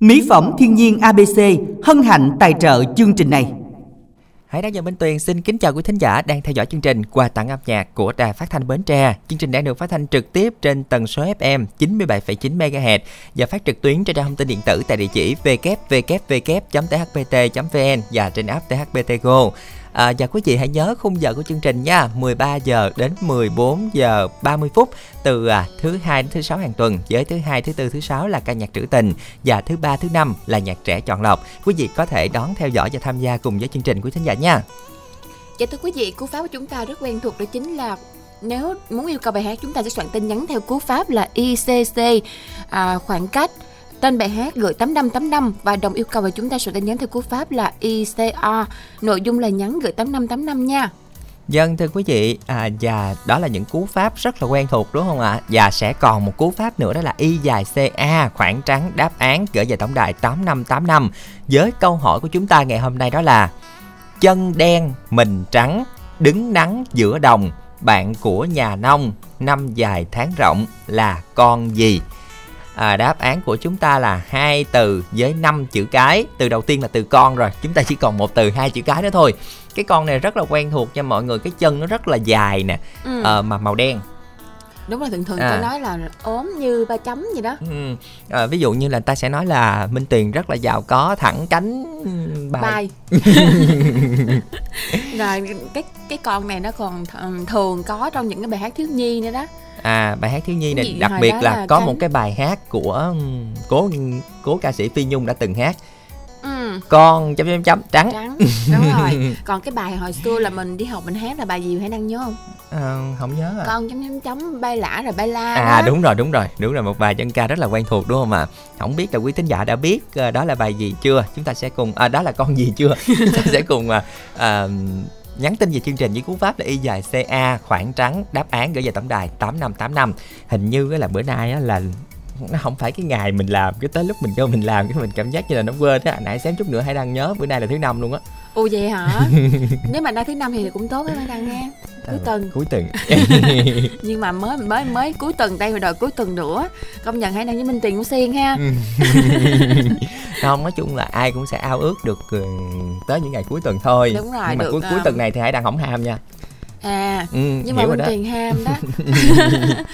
Mỹ phẩm thiên nhiên ABC hân hạnh tài trợ chương trình này. Hải Đăng và Minh Tuyền xin kính chào quý thính giả đang theo dõi chương trình qua tặng âm nhạc của Đài Phát thanh Bến Tre. Chương trình đang được phát thanh trực tiếp trên tần số FM 97,9 MHz và phát trực tuyến trên trang thông tin điện tử tại địa chỉ www.thpt.vn và trên app THBT Go. À, và quý vị hãy nhớ khung giờ của chương trình nha 13 giờ đến 14 giờ 30 phút từ à, thứ hai đến thứ sáu hàng tuần với thứ hai thứ tư thứ sáu là ca nhạc trữ tình và thứ ba thứ năm là nhạc trẻ chọn lọc. Quý vị có thể đón theo dõi và tham gia cùng với chương trình của thính giả nha. Dạ thưa quý vị, cú pháp của chúng ta rất quen thuộc đó chính là nếu muốn yêu cầu bài hát chúng ta sẽ soạn tin nhắn theo cú pháp là ICC à, khoảng cách tên bài hát gửi 8585 và đồng yêu cầu là chúng ta sẽ tin nhắn theo cú pháp là ICO nội dung là nhắn gửi 8585 nha Dân thưa quý vị, à, và đó là những cú pháp rất là quen thuộc đúng không ạ? Và sẽ còn một cú pháp nữa đó là Y dài CA khoảng trắng đáp án gửi về tổng đài 8585 với câu hỏi của chúng ta ngày hôm nay đó là chân đen mình trắng đứng nắng giữa đồng bạn của nhà nông năm dài tháng rộng là con gì? À, đáp án của chúng ta là hai từ với 5 chữ cái từ đầu tiên là từ con rồi chúng ta chỉ còn một từ hai chữ cái nữa thôi cái con này rất là quen thuộc cho mọi người cái chân nó rất là dài nè ừ. à, mà màu đen đúng là thường thường à. ta nói là ốm như ba chấm gì đó ừ. à, ví dụ như là ta sẽ nói là minh tuyền rất là giàu có thẳng cánh bài, bài. rồi cái cái con này nó còn thường có trong những cái bài hát thiếu nhi nữa đó à bài hát thiếu nhi này đặc biệt là, là có cánh... một cái bài hát của cố cố ca sĩ phi nhung đã từng hát. Ừ. con chấm chấm chấm trắng. Trắng đúng rồi. Còn cái bài hồi xưa là mình đi học mình hát là bài gì hãy đang nhớ không? À, không nhớ à. con chấm chấm chấm bay lả rồi bay la à đó. đúng rồi đúng rồi. Đúng rồi một bài dân ca rất là quen thuộc đúng không ạ? Không biết là quý thính giả đã biết uh, đó là bài gì chưa? Chúng ta sẽ cùng à, đó là con gì chưa? Chúng ta sẽ cùng uh, uh, nhắn tin về chương trình với cú pháp là y dài ca khoảng trắng, đáp án gửi về tổng đài tám năm tám năm. Hình như là bữa nay là nó không phải cái ngày mình làm cái tới lúc mình cho mình làm cái mình cảm giác như là nó quên á. Nãy xém chút nữa hãy đang nhớ bữa nay là thứ năm luôn á. Ồ vậy hả? Nếu mà đang thứ năm thì cũng tốt với đang nghe. Cuối ừ, tuần. cuối tuần. Nhưng mà mới mới mới cuối tuần đây rồi đợi cuối tuần nữa. Công nhận hãy đang với minh tiền của xiên ha. Không nói chung là ai cũng sẽ ao ước được ừ, tới những ngày cuối tuần thôi. Đúng rồi nhưng mà được, cuối, cuối tuần này thì hãy đang hỏng ham nha à ừ, nhưng mà mình tiền ham đó.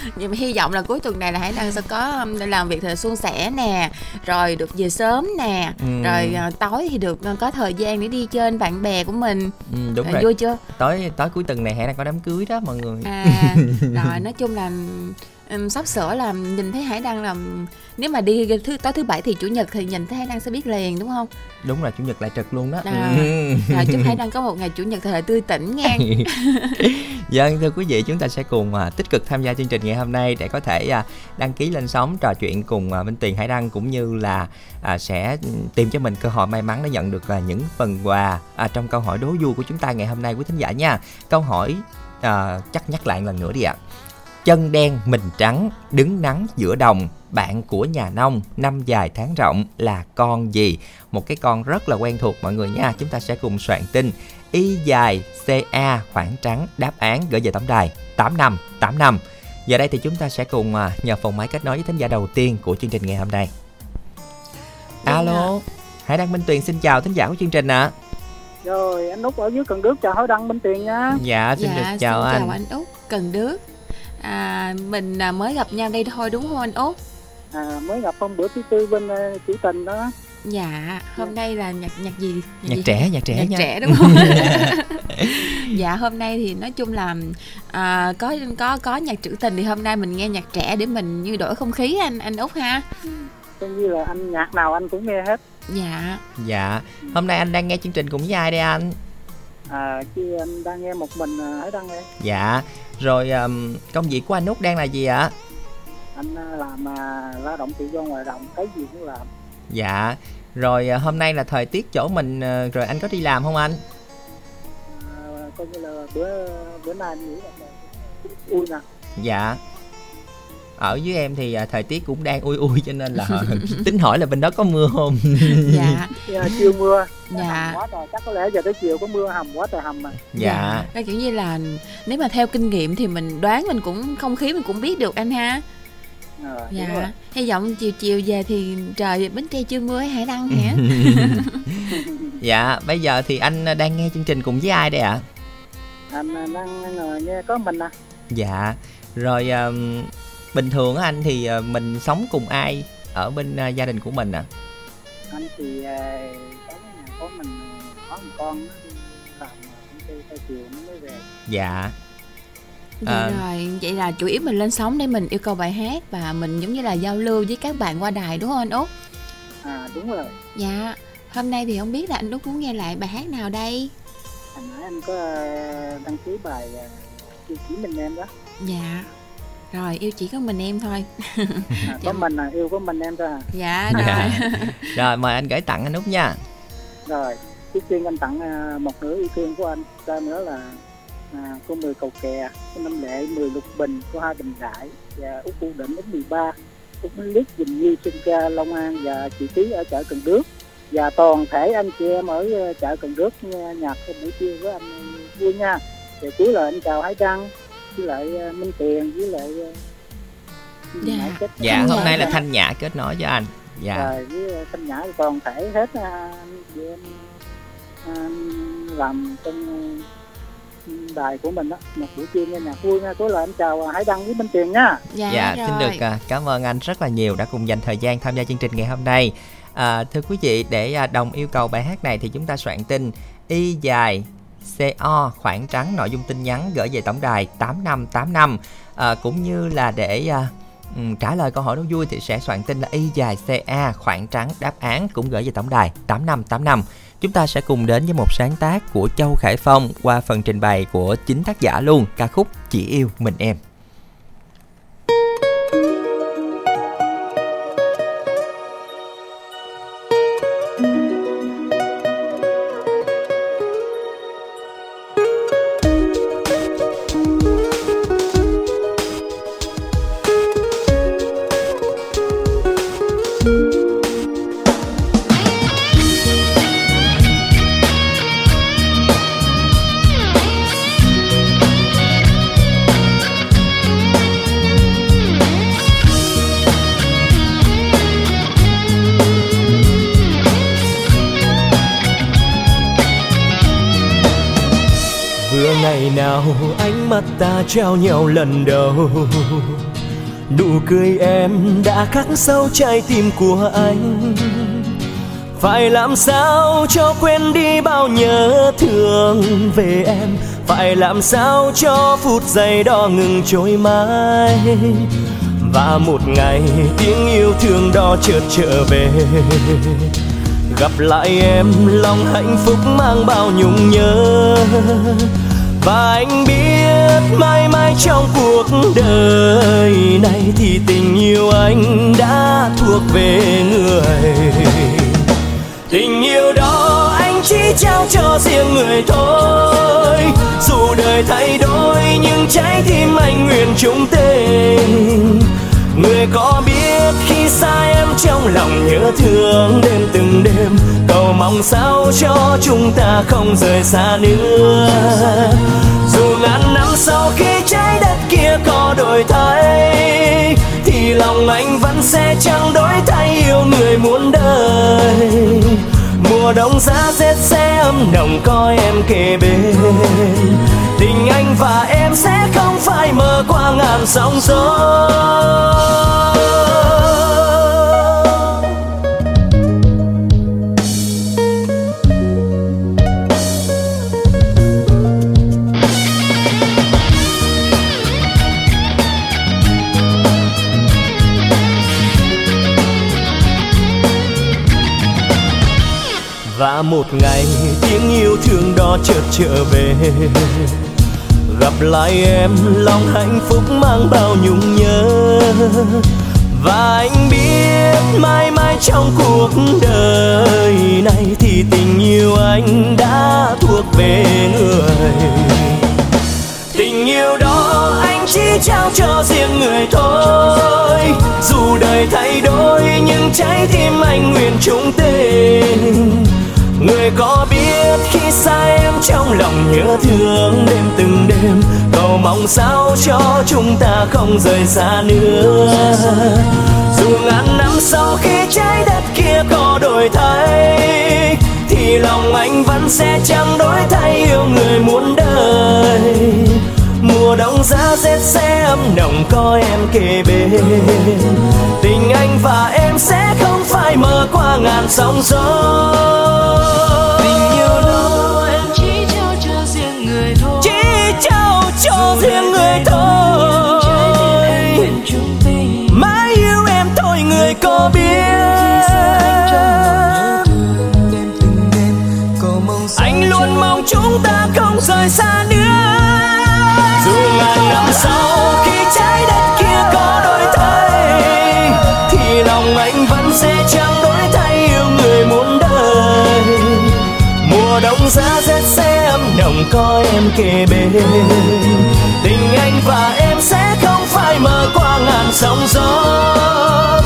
Nhưng mà hy vọng là cuối tuần này là hãy đang sẽ có um, làm việc thật suôn sẻ nè rồi được về sớm nè ừ. rồi uh, tối thì được uh, có thời gian để đi chơi bạn bè của mình. Ừ, đúng rồi, rồi. vui chưa? Tối tối cuối tuần này hãy đang có đám cưới đó mọi người. À rồi nói chung là um, sắp sửa là nhìn thấy hải đăng là nếu mà đi thứ tối thứ bảy thì chủ nhật thì nhìn thấy hải đăng sẽ biết liền đúng không đúng là chủ nhật lại trực luôn đó à, rồi chúc hải đăng có một ngày chủ nhật thật là tươi tỉnh nha Vâng thưa quý vị chúng ta sẽ cùng à, tích cực tham gia chương trình ngày hôm nay để có thể à, đăng ký lên sóng trò chuyện cùng à, Minh Tiền Hải Đăng cũng như là à, sẽ tìm cho mình cơ hội may mắn để nhận được à, những phần quà à, trong câu hỏi đố vui của chúng ta ngày hôm nay quý thính giả nha. Câu hỏi à, chắc nhắc lại lần nữa đi ạ. À chân đen mình trắng đứng nắng giữa đồng. Bạn của nhà nông năm dài tháng rộng là con gì? Một cái con rất là quen thuộc mọi người nha. Chúng ta sẽ cùng soạn tin. Y dài ca khoảng trắng. Đáp án gửi về tổng đài tám năm tám năm. Giờ đây thì chúng ta sẽ cùng à, nhờ phòng máy kết nối với thính giả đầu tiên của chương trình ngày hôm nay. Alo hải đăng minh tuyền xin chào thính giả của chương trình ạ. À. rồi anh út ở dưới cần đước chào hải đăng minh tuyền nha. Dạ xin dạ, được chào xin anh. chào anh út cần đước à, mình à, mới gặp nhau đây thôi đúng không anh út? À, mới gặp hôm bữa thứ tư bên uh, chủ tình đó. Dạ hôm nay là nhạc nhạc gì? Nhạc, nhạc gì? trẻ nhạc trẻ nhạc nha. trẻ đúng không? Dạ hôm nay thì nói chung là à, có có có nhạc trữ tình thì hôm nay mình nghe nhạc trẻ để mình như đổi không khí anh anh út ha. Coi như là anh nhạc nào anh cũng nghe hết. Dạ. Dạ. Hôm nay anh đang nghe chương trình cùng với ai đây anh à chứ anh đang nghe một mình ở à, đăng nghe. Dạ. Rồi um, công việc của anh út đang là gì ạ? Anh à, làm uh, lao động tự do ngoài đồng cái gì cũng làm. Dạ. Rồi uh, hôm nay là thời tiết chỗ mình uh, rồi anh có đi làm không anh? À, coi như là bữa bữa nay anh nghĩ là ui nè. Dạ ở dưới em thì à, thời tiết cũng đang ui ui cho nên là tính hỏi là bên đó có mưa không? Dạ. Yeah, chưa mưa. Dạ. quá trời chắc có lẽ giờ tới chiều có mưa hầm quá trời hầm mà. Dạ, dạ. cái kiểu như là nếu mà theo kinh nghiệm thì mình đoán mình cũng không khí mình cũng biết được anh ha. Ờ, đúng dạ. hy vọng chiều chiều về thì trời bến tre chưa mưa hải đăng hả? Dạ bây giờ thì anh đang nghe chương trình cùng với ai đây ạ? Anh à, đang ngồi nghe có mình à. Dạ. Rồi um, bình thường á anh thì uh, mình sống cùng ai ở bên uh, gia đình của mình ạ anh thì à, có có mình có một con nó đi làm công ty tới chiều nó mới về. Dạ. Vậy À. rồi, vậy là chủ yếu mình lên sóng để mình yêu cầu bài hát và mình giống như là giao lưu với các bạn qua đài đúng không anh Út? à đúng rồi. Dạ, hôm nay thì không biết là anh Út muốn nghe lại bài hát nào đây? hồi nãy anh có à, đăng ký bài à, yêu chỉ mình em đó. Dạ, rồi yêu chỉ có mình em thôi. à, có mình à yêu có mình em thôi à Dạ, rồi. Dạ. rồi mời anh gửi tặng anh út nha rồi trước tiên anh tặng à, một nửa yêu thương của anh ra nữa là à, cô mười cầu kè cô năm lệ mười lục bình cô hai bình đại và út u định út 13 út minh lít dình như sinh ca long an và chị tí ở chợ cần đước và toàn thể anh chị em ở ờ, chợ cần đước nghe nhạc buổi trưa với anh vui nha và cuối lời anh chào hải đăng với lại ờ, minh tiền với lại ờ, Dạ. Dạ hôm nay là thanh nhã kết nối với anh. Dạ. Rồi với ờ, thanh nhã toàn thể hết chị em làm trong đài của mình đó một buổi trưa nghe nhạc vui nha. Tối lời anh chào hải đăng với minh tiền nha. Dạ, Dạ, rồi. xin được cảm ơn anh rất là nhiều đã cùng dành thời gian tham gia chương trình ngày hôm nay. À, thưa quý vị, để đồng yêu cầu bài hát này thì chúng ta soạn tin y dài CO khoảng trắng nội dung tin nhắn gửi về tổng đài 8585 à, ờ, cũng như là để à, trả lời câu hỏi đố vui thì sẽ soạn tin là y dài CA khoảng trắng đáp án cũng gửi về tổng đài 8585. Chúng ta sẽ cùng đến với một sáng tác của Châu Khải Phong qua phần trình bày của chính tác giả luôn ca khúc Chỉ yêu mình em. Trao nhau lần đầu. Nụ cười em đã khắc sâu trái tim của anh. Phải làm sao cho quên đi bao nhớ thương về em? Phải làm sao cho phút giây đó ngừng trôi mãi? Và một ngày tiếng yêu thương đó chợt trở về. Gặp lại em, lòng hạnh phúc mang bao nhung nhớ. Và anh biết mãi mãi trong cuộc đời này thì tình yêu anh đã thuộc về người. Tình yêu đó anh chỉ trao cho riêng người thôi. Dù đời thay đổi, nhưng trái tim anh nguyện chung tình người có biết khi xa em trong lòng nhớ thương đêm từng đêm. Cầu mong sao cho chúng ta không rời xa nữa. Dù ngàn năm sau khi trái đất kia có đổi thay, thì lòng anh vẫn sẽ chẳng đổi thay yêu người muốn đời. Mùa đông giá rét sẽ ấm nồng có em kề bên. Tình anh và em sẽ không phải mơ qua ngàn sóng gió. Và một ngày tiếng yêu thương đó chợt trở về gặp lại em, lòng hạnh phúc mang bao nhung nhớ. Và anh biết mãi mãi trong cuộc đời này thì tình yêu anh đã thuộc về người. Tình yêu đó anh chỉ trao cho riêng người thôi. Dù đời thay đổi, nhưng trái tim anh nguyện chung tình người có biết khi xa em trong lòng nhớ thương đêm từng đêm. Cầu mong sao cho chúng ta không rời xa nữa. Dù ngàn năm sau khi trái đất kia có đổi thay, thì lòng anh vẫn sẽ chẳng đổi thay yêu người muốn đời. Mùa đông giá rét sẽ ấm nồng có em kề bên. Tình anh và em sẽ không phải mơ qua ngàn sóng gió. Cho riêng người thôi. Mãi yêu em thôi, người có biết. Anh luôn mong chúng ta không rời xa nữa. Dù ngàn năm sau, khi trái đất kia có đổi thay, thì lòng anh vẫn sẽ chẳng đổi thay, yêu người muốn đời. Mùa đông giá rét sẽ nồng có em kề bên. Tình anh và em sẽ không phải mơ qua ngàn sóng gió.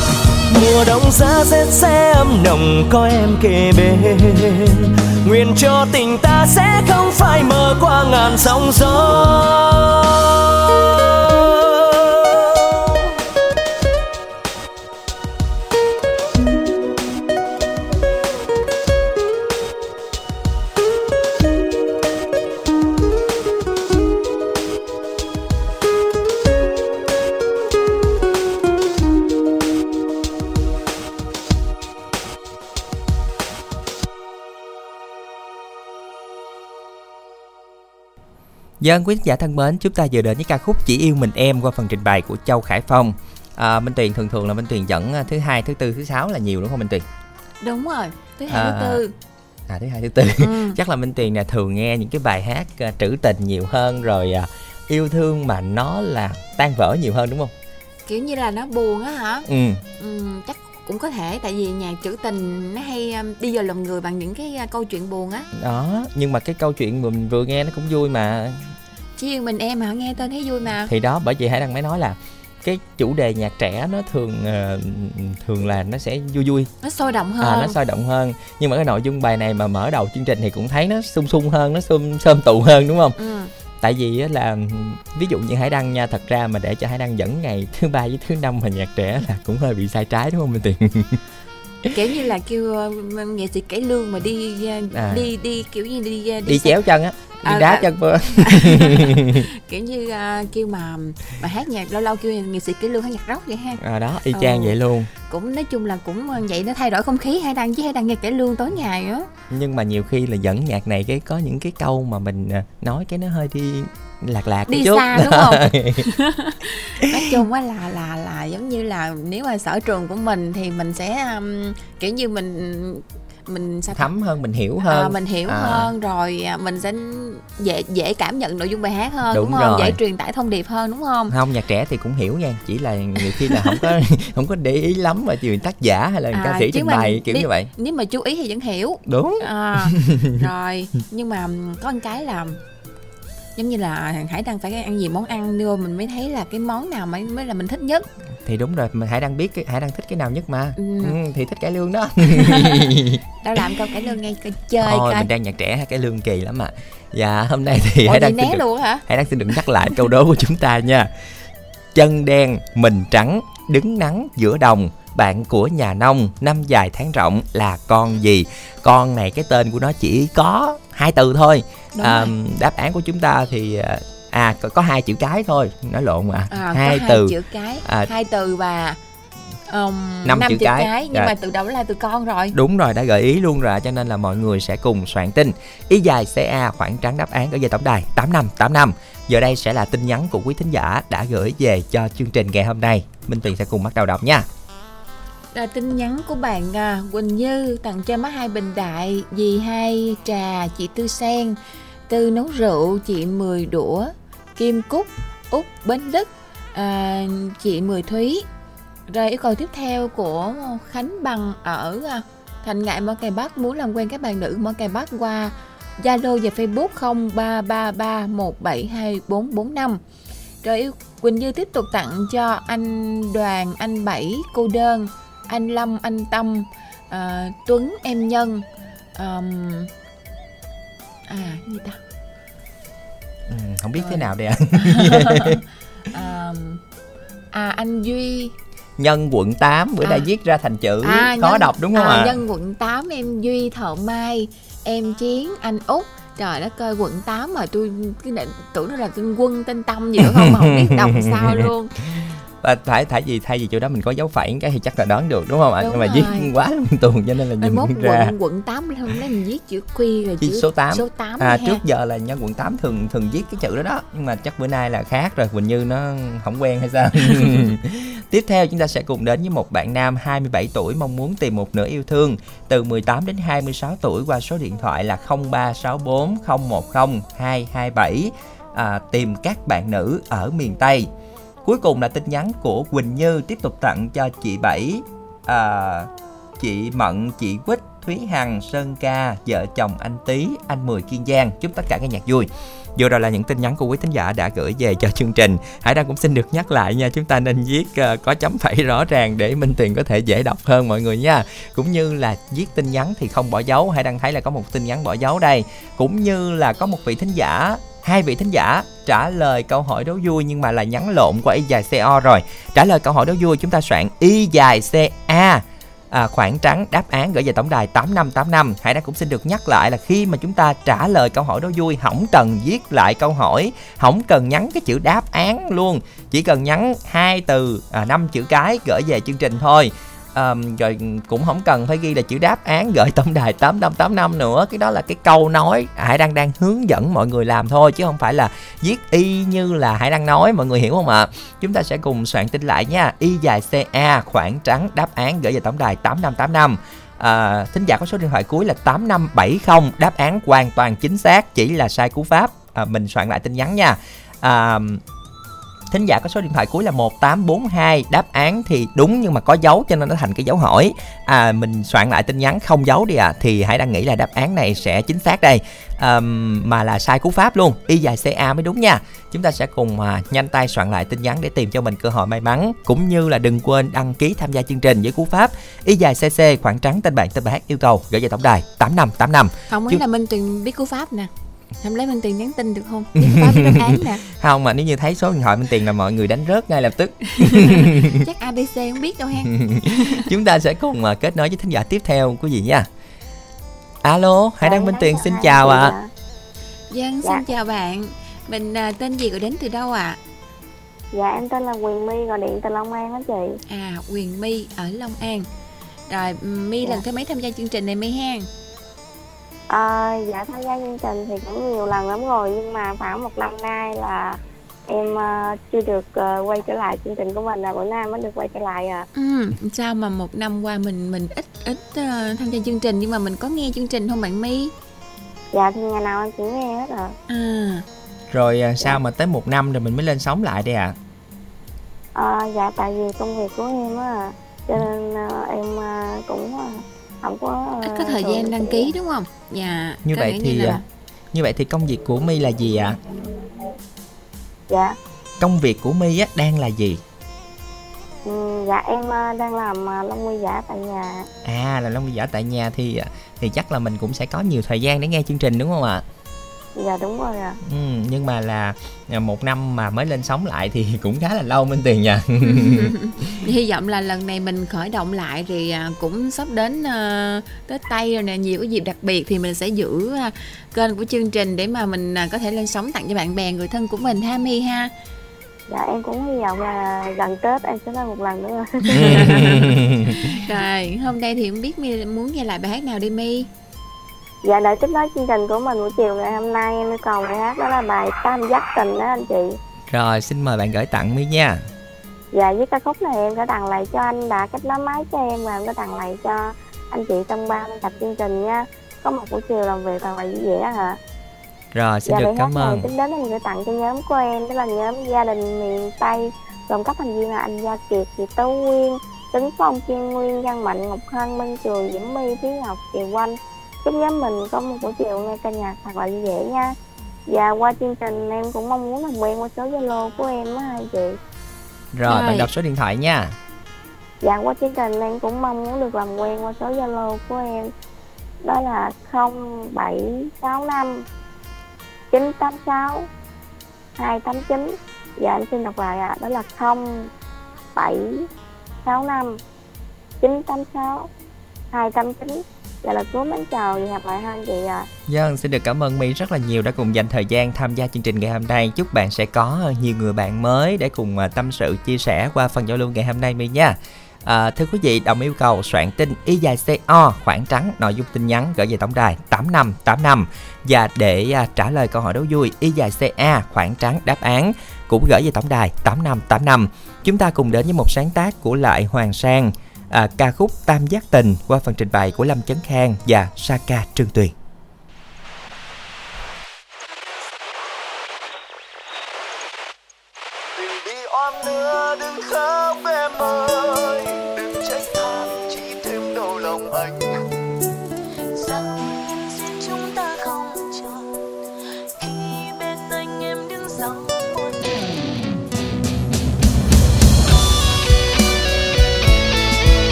Mùa đông giá rét sẽ ấm nồng có em kề bên. Nguyện cho tình ta sẽ không phải mơ qua ngàn sóng gió. Dân quý giả thân mến, chúng ta vừa đến với ca khúc Chỉ yêu mình em qua phần trình bày của Châu Khải Phong. À, Minh Tuyền thường thường là Minh Tuyền dẫn à, thứ hai, thứ tư, thứ sáu là nhiều đúng không Minh Tuyền? đúng rồi thứ hai À. thứ tư À thứ hai, thứ tư. Ừ. Chắc là Minh Tuyền là thường nghe những cái bài hát à, trữ tình nhiều hơn rồi à, yêu thương mà nó là tan vỡ nhiều hơn đúng không? kiểu như là nó buồn á hả Ừ. ừ, chắc cũng có thể tại vì nhạc trữ tình nó hay đi vào lòng người bằng những cái câu chuyện buồn á. Đó, nhưng mà cái câu chuyện mình vừa nghe nó cũng vui mà. chỉ yêu mình em hả nghe tên thấy vui mà. Thì đó bởi vì Hải Đăng mới nói là cái chủ đề nhạc trẻ nó thường à, thường là nó sẽ vui vui. Nó sôi động à, hơn. nó sôi động hơn. Nhưng mà cái nội dung bài này mà mở đầu chương trình thì cũng thấy nó sung sung hơn nó sum sơm tụ hơn đúng không? Ừ. tại vì á là ví dụ như hải đăng nha thật ra mà để cho hải đăng dẫn ngày thứ ba với thứ năm mà nhạc trẻ là cũng hơi bị sai trái đúng không minh tiền kiểu như là kêu uh, nghệ sĩ cải lương mà đi uh, À. đi đi kiểu như đi uh, đi xe- chéo chân á đi À, đá à. chân vô kiểu như uh, kêu mà mà hát nhạc lâu lâu kêu nghệ sĩ cải lương hát nhạc rock vậy ha à đó y chang Ừ. vậy luôn cũng nói chung là cũng uh, vậy nó thay đổi không khí hay đăng chứ hay đăng nghe cải lương tối ngày á nhưng mà nhiều khi là dẫn nhạc này cái có những cái câu mà mình à, nói cái nó hơi đi lạc lạc Đi chút xa, đúng không? nói chung á là là là giống như là nếu mà sở trường của mình thì mình sẽ um, kiểu như mình mình sao thấm hơn mình hiểu hơn. À, mình hiểu À. hơn rồi à, mình sẽ dễ dễ cảm nhận nội dung bài hát hơn Đúng đúng, không? Rồi. dễ truyền tải thông điệp hơn đúng không? Không nhạc trẻ thì cũng hiểu nha. Chỉ là nhiều khi là không có không có để ý lắm mà chuyện tác giả hay là ca À, sĩ chứ trình bày kiểu như vậy. nếu mà chú ý thì vẫn hiểu. Đúng. À, rồi nhưng mà có một cái là giống như là hải đăng phải ăn nhiều món ăn đưa mình mới thấy là cái món nào mới mới là mình thích nhất thì đúng rồi mà hải đang biết cái hải đang thích cái nào nhất mà. Ừ. ừ, thì thích cải lương đó. Đâu làm câu cải lương nghe coi chơi thôi coi. mình đang nhạc trẻ hay cải lương kỳ lắm mà dạ hôm nay thì Ủa hải đang né xin được, luôn hả? Hải đang xin được nhắc lại câu đố của chúng ta nha. Chân đen mình trắng đứng nắng giữa đồng bạn của nhà nông năm dài tháng rộng là con gì? Con này cái tên của nó chỉ có hai từ thôi. À, đáp án của chúng ta thì à, có, có hai chữ cái thôi nói lộn mà à, hai có từ hai chữ cái À, hai từ và um, năm năm chữ chữ cái. cái, nhưng Rồi. mà từ đầu là từ con rồi Đúng rồi, đã gợi ý luôn rồi cho nên là mọi người sẽ cùng soạn tin. Y dài CA khoảng trắng đáp án ở dây tổng đài 8585. Giờ đây sẽ là tin nhắn của quý thính giả đã gửi về cho chương trình ngày hôm nay. Minh Tuyền sẽ cùng bắt đầu đọc nha. là tin nhắn của bạn à, Quỳnh Như tặng cho má hai bình đại dì hai trà chị Tư Sen Tư nấu rượu chị 10 đũa Kim Cúc Út Bến Đức, à, chị Mười Thúy. Rồi yêu cầu tiếp theo của Khánh Bằng ở à, Thành Ngại Mỏ Cày Bắc muốn làm quen các bạn nữ Mỏ Cày Bắc qua Zalo và Facebook 0333172445 rồi yêu Quỳnh Như tiếp tục tặng cho anh Đoàn, anh Bảy, cô đơn, anh Lâm, anh Tâm, à, Tuấn, em Nhân, Um, à gì ta? Ừ, không biết Rồi. thế nào đây ạ. À, à anh duy. Nhân quận 8 bữa À. nay viết ra thành chữ à, khó nhân- đọc đúng không à, ạ? nhân quận 8 em duy thợ mai em chiến anh út. Trời đất ơi quận 8 mà tôi cái định tưởng nó là tên quân tên tâm gì nữa không mà không biết đọc sao luôn và phải thay vì thay vì chỗ đó mình có dấu phẩy cái thì chắc là đoán được đúng không ạ nhưng mà viết quá lung tung cho nên là nhìn mốt ra quận quận 8 hôm nay mình viết chữ quy rồi Chữ chữ số 8. số 8 À ha. trước giờ là nhân quận 8 thường thường viết cái chữ đó đó nhưng mà chắc bữa nay là khác rồi Quỳnh Như nó không quen hay sao. Tiếp theo chúng ta sẽ cùng đến với một bạn nam 27 tuổi mong muốn tìm một nửa yêu thương từ 18 đến 26 tuổi qua số điện thoại là 0364 010 227 à, tìm các bạn nữ ở miền Tây. Cuối cùng là tin nhắn của Quỳnh Như tiếp tục tặng cho chị Bảy à, chị Mận, chị Quýt, Thúy Hằng, Sơn Ca, vợ chồng anh Tý, anh Mười Kiên Giang. Chúc tất cả các nhạc vui. Vừa rồi là những tin nhắn của quý thính giả đã gửi về cho chương trình. Hải Đăng cũng xin được nhắc lại nha, chúng ta nên viết ờ, có chấm phẩy rõ ràng để Minh Tuyền có thể dễ đọc hơn mọi người nha. Cũng như là viết tin nhắn thì không bỏ dấu. Hải Đăng thấy là có một tin nhắn bỏ dấu đây. Cũng như là có một vị thính giả hai vị thính giả trả lời câu hỏi đố vui nhưng mà là nhắn lộn qua y dài co rồi. Trả lời câu hỏi đố vui chúng ta soạn y dài ca à, khoảng trắng đáp án gửi về tổng đài 8585 Hải Đăng cũng xin được nhắc lại là khi mà chúng ta trả lời câu hỏi đó vui không cần viết lại câu hỏi không cần nhắn cái chữ đáp án luôn. Chỉ cần nhắn hai từ à, năm chữ cái gửi về chương trình thôi. Ờm, rồi cũng không cần phải ghi là chữ đáp án gửi tổng đài 8585 nữa. Cái đó là cái câu nói Hải Đăng đang hướng dẫn mọi người làm thôi chứ không phải là viết y như là Hải Đăng nói. Mọi người hiểu không ạ? Chúng ta sẽ cùng soạn tin lại nha. Y dài ca khoảng trắng đáp án gửi về tổng đài 8585 à, ờ, thính giả có số điện thoại cuối là 8570 đáp án hoàn toàn chính xác chỉ là sai cú pháp. À, mình soạn lại tin nhắn nha. À, thính giả có số điện thoại cuối là 1842 đáp án thì đúng nhưng mà có dấu cho nên nó thành cái dấu hỏi. À mình soạn lại tin nhắn không dấu đi à thì hãy đang nghĩ là đáp án này sẽ chính xác đây. À, mà là sai cú pháp luôn. Y dài ca mới đúng nha. Chúng ta sẽ cùng à, nhanh tay soạn lại tin nhắn để tìm cho mình cơ hội may mắn cũng như là đừng quên đăng ký tham gia chương trình với cú pháp y dài cc khoảng trắng tên bạn tên bài hát yêu cầu gửi về tổng đài 8585 không Chứ- ấy là minh tuyền biết cú pháp nè không lấy minh tuyền nhắn tin được không? Biết cú pháp biết đáp án nè. Không mà nếu như thấy số điện thoại bên tiền là mọi người đánh rớt ngay lập tức. Chắc abc không biết đâu ha. Chúng ta sẽ cùng à, kết nối với thính giả tiếp theo quý vị nha. Alo hải đăng minh tiền xin chào ạ. Dân Dạ. xin chào bạn. Mình à, tên gì gọi đến từ đâu ạ? Dạ em tên là Quyền My gọi điện từ Long An đó chị. À Quyền My ở Long An. Rồi ừm, My Dạ. lần thứ mấy tham gia chương trình này My ha? À, Dạ tham gia chương trình thì cũng nhiều lần lắm rồi Nhưng mà khoảng một năm nay là em ờ, chưa được ờ, quay trở lại chương trình của mình là bữa nay mới được quay trở lại à. Ừ, sao mà một năm qua mình mình ít ít ờ, tham gia chương trình nhưng mà mình có nghe chương trình không bạn My? Dạ thì ngày nào em cũng nghe hết à. À, rồi à, sao mà tới một năm rồi mình mới lên sóng lại đây ạ? À, Dạ tại vì công việc của em á Cho nên ờ, em ờ, cũng ờ, không có ờ, ít có thời thường gian đăng ký đúng không? Dạ. như vậy thì như là, à, như vậy thì công việc của my là gì ạ Dạ công việc của my á đang là gì ừ, Dạ em ờ, đang làm ờ, lông mi giả tại nhà à là long giả tại nhà thì à, thì chắc là mình cũng sẽ có nhiều thời gian để nghe chương trình đúng không ạ Dạ đúng rồi ạ. Ừ, nhưng mà là à, một năm mà mới lên sóng lại thì cũng khá là lâu minh tiền nha hy vọng là lần này mình khởi động lại thì à, cũng sắp đến uh, Tết Tây rồi nè. Nhiều cái dịp đặc biệt thì mình sẽ giữ à, kênh của chương trình để mà mình có thể lên sóng tặng cho bạn bè người thân của mình ha My ha. Dạ em cũng hy vọng là gần Tết em sẽ lên một lần nữa. Rồi hôm nay thì không biết My muốn nghe lại bài hát nào đi My Dạ để tiếp nối chương trình của mình buổi chiều ngày hôm nay em yêu cầu bài hát đó là bài Tam Giác Tình đó anh chị. Rồi xin mời bạn gửi tặng my nha. Dạ với ca khúc này em sẽ tặng lại cho anh đã kết nối máy cho em và em sẽ tặng lại cho anh chị trong ban tập chương trình nha. Có một buổi chiều làm việc thật là vui vẻ hả rồi xin Dạ được bài cảm ơn. tính đến em sẽ tặng cho nhóm của em Đó là nhóm gia đình miền Tây Gồm các thành viên là anh Gia Kiệt, chị Tố Nguyên Tấn Phong, Kiên Nguyên, Văn Mạnh, Ngọc Hân, Minh Trường, Diễm My, Thúy Ngọc, Kiều Quanh Chúc nhóm mình có một buổi chiều nghe ca nhạc thật là vui vẻ nha. Và qua chương trình em cũng mong muốn làm quen qua số Zalo của em á hai chị. Rồi bạn Rồi. đọc số điện thoại nha. Dạ qua chương trình em cũng mong muốn được làm quen qua số Zalo của em. Đó là 0765 986 289 Dạ anh xin đọc lại ạ. Đó là 0765 986 289 Dạ là cú mến chào và hẹn lại hai anh chị ạ Dân xin được cảm ơn My rất là nhiều đã cùng dành thời gian tham gia chương trình ngày hôm nay. Chúc bạn sẽ có ờ, nhiều người bạn mới để cùng ờ, tâm sự chia sẻ qua phần giao lưu ngày hôm nay My nha. À, thưa quý vị, đồng yêu cầu soạn tin y dài CO khoảng trắng nội dung tin nhắn gửi về tổng đài 8585 và để à, trả lời câu hỏi đố vui y dài CA khoảng trắng đáp án cũng gửi về tổng đài 8585. Chúng ta cùng đến với một sáng tác của lại Hoàng Sang à, ca khúc Tam Giác Tình qua phần trình bày của Lâm Chấn Khang và Saka Trương Tuyền.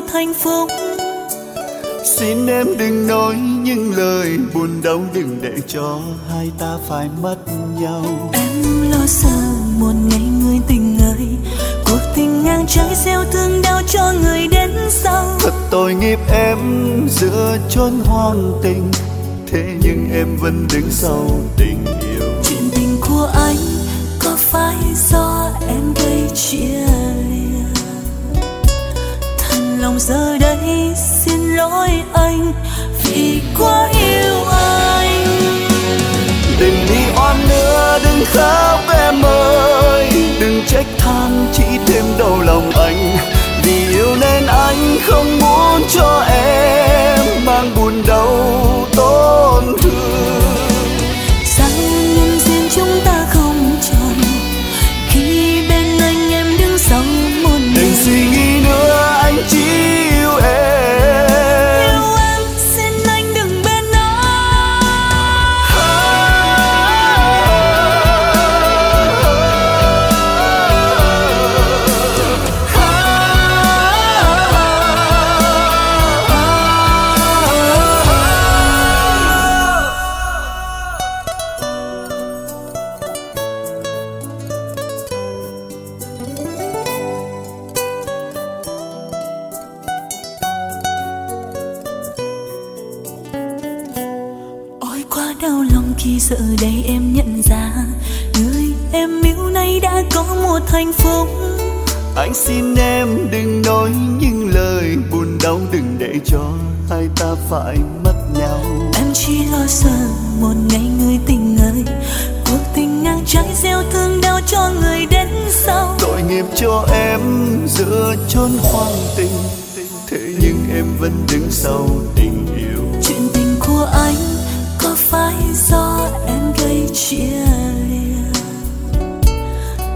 Một hạnh phúc. Xin em đừng nói những lời buồn đau đừng để cho hai ta phải mất nhau. Em lo sợ một ngày người tình ơi cuộc tình ngang trái gieo thương đau cho người đến sau. Thật tội nghiệp em giữa chốn hoang tình thế nhưng em vẫn đứng sau tình yêu. Chuyện tình của anh có phải do em gây chia giờ đây, xin lỗi anh vì quá yêu anh. Đừng đi oan nữa, đừng khóc em ơi. Đừng trách than chỉ thêm đau lòng anh, vì yêu nên anh không muốn cho em mang buồn đau tổn thương. Khi giờ đây em nhận ra Người em yêu nay đã có một hạnh phúc. Anh xin em đừng nói những lời buồn đau đừng để cho hai ta phải mất nhau. Em chỉ lo sợ một ngày người tình ơi Cuộc tình ngang trái gieo thương đau cho người đến sau. Tội nghiệp cho em giữa chốn hoang tình thế nhưng em vẫn đứng sau tình yêu. Chuyện tình của anh có phải do em chia lìa.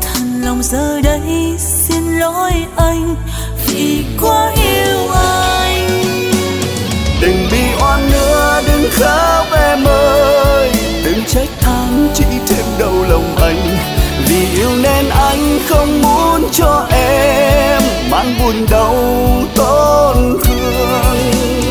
Thật lòng giờ đây xin lỗi anh Vì quá yêu anh. Đừng bi oan nữa, đừng khóc em ơi đừng trách than chỉ thêm đau lòng anh, vì yêu nên anh không muốn cho em mang buồn đau tổn thương.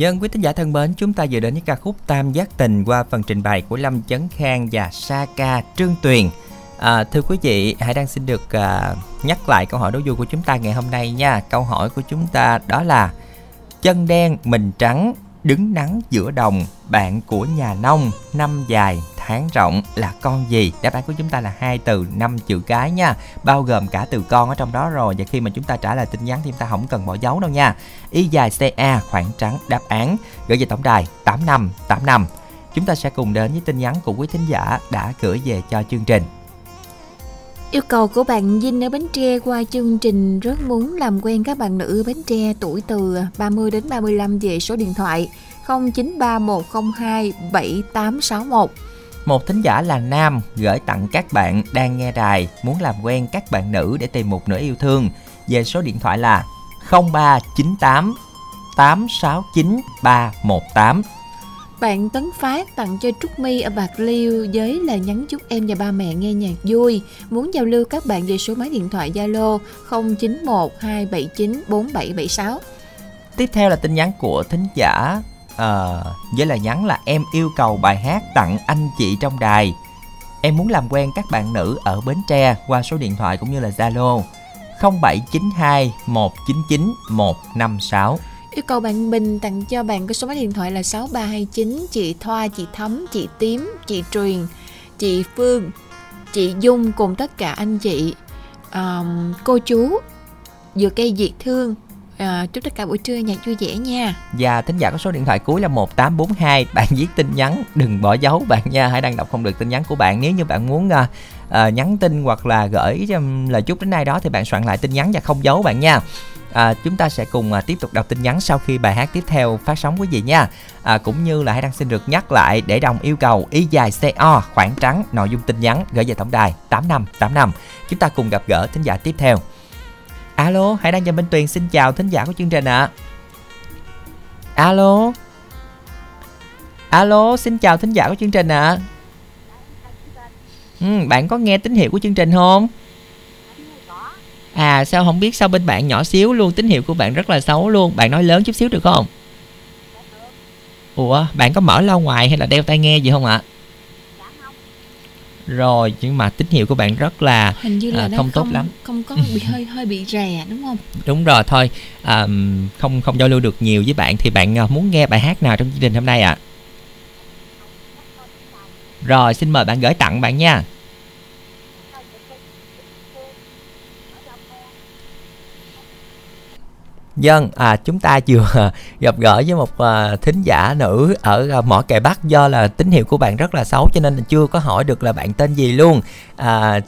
Dân quý tín giả thân mến, chúng ta vừa đến với ca khúc Tam Giác Tình qua phần trình bày của Lâm Chấn Khang và Sa Ca Trương Tuyền. À, thưa quý vị, hãy đang xin được à, nhắc lại câu hỏi đố vui của chúng ta ngày hôm nay nha. Câu hỏi của chúng ta đó là chân đen mình trắng đứng nắng giữa đồng, bạn của nhà nông, năm dài, tháng rộng là con gì? Đáp án của chúng ta là hai từ năm chữ cái nha. Bao gồm cả từ con ở trong đó rồi. Và khi mà chúng ta trả lời tin nhắn thì chúng ta không cần bỏ dấu đâu nha. Y dài ca khoảng trắng, đáp án. Gửi về tổng đài, tám năm tám năm. Chúng ta sẽ cùng đến với tin nhắn của quý thính giả đã gửi về cho chương trình. Yêu cầu của bạn Vinh ở Bến Tre qua chương trình rất muốn làm quen các bạn nữ Bến Tre tuổi từ 30 đến 35 về số điện thoại 0931027861. Một thính giả là nam gửi tặng các bạn đang nghe đài muốn làm quen các bạn nữ để tìm một nửa yêu thương về số điện thoại là 0398 869 318 bạn Tấn Phát tặng cho Trúc My ở Bạc Liêu với lời nhắn chúc em và ba mẹ nghe nhạc vui. Muốn giao lưu các bạn về số máy điện thoại Zalo 0912794776. Tiếp theo là tin nhắn của thính giả uh, với lời nhắn là em yêu cầu bài hát tặng anh chị trong đài. Em muốn làm quen các bạn nữ ở Bến Tre qua số điện thoại cũng như là Zalo 0792 199 156. Yêu cầu bạn Bình tặng cho bạn cái số máy điện thoại là 6329 Chị Thoa, chị Thấm, chị Tím, chị Truyền, chị Phương, chị Dung cùng tất cả anh chị um, cô chú dừa cây diệt thương. À, chúc tất cả buổi trưa nhạc vui vẻ nha. Và thính giả có số điện thoại cuối là 1842 Bạn viết tin nhắn đừng bỏ dấu bạn nha Hãy đăng đọc không được tin nhắn của bạn. Nếu như bạn muốn uh, uh, nhắn tin hoặc là gửi um, lời chúc đến ai đó Thì bạn soạn lại tin nhắn và không giấu bạn nha. À, chúng ta sẽ cùng à, tiếp tục đọc tin nhắn sau khi bài hát tiếp theo phát sóng quý vị nha. À, cũng như là hãy đăng xin được nhắc lại để đồng yêu cầu y dài co khoảng trắng nội dung tin nhắn gửi về tổng đài tám năm tám năm. Chúng ta cùng gặp gỡ thính giả tiếp theo. Alo hãy đăng cho minh tuyền xin chào thính giả của chương trình ạ. À. alo. Alo xin chào thính giả của chương trình ạ. à ừ, bạn có nghe tín hiệu của chương trình không? À sao không biết sao bên bạn nhỏ xíu luôn Tín hiệu của bạn rất là xấu luôn. Bạn nói lớn chút xíu được không? Ủa bạn có mở loa ngoài hay là đeo tai nghe gì không ạ? Rồi nhưng mà tín hiệu của bạn rất là hình như là à, không tốt không, lắm. không có bị hơi hơi bị rè đúng không? Đúng rồi thôi à, không không giao lưu được nhiều với bạn thì bạn à, muốn nghe bài hát nào trong chương trình hôm nay ạ? à? Rồi xin mời bạn gửi tặng bạn nha Dân, à, chúng ta vừa gặp gỡ với một à, thính giả nữ ở à, mỏ kè Bắc do là tín hiệu của bạn rất là xấu cho nên là chưa có hỏi được là bạn tên gì luôn. À,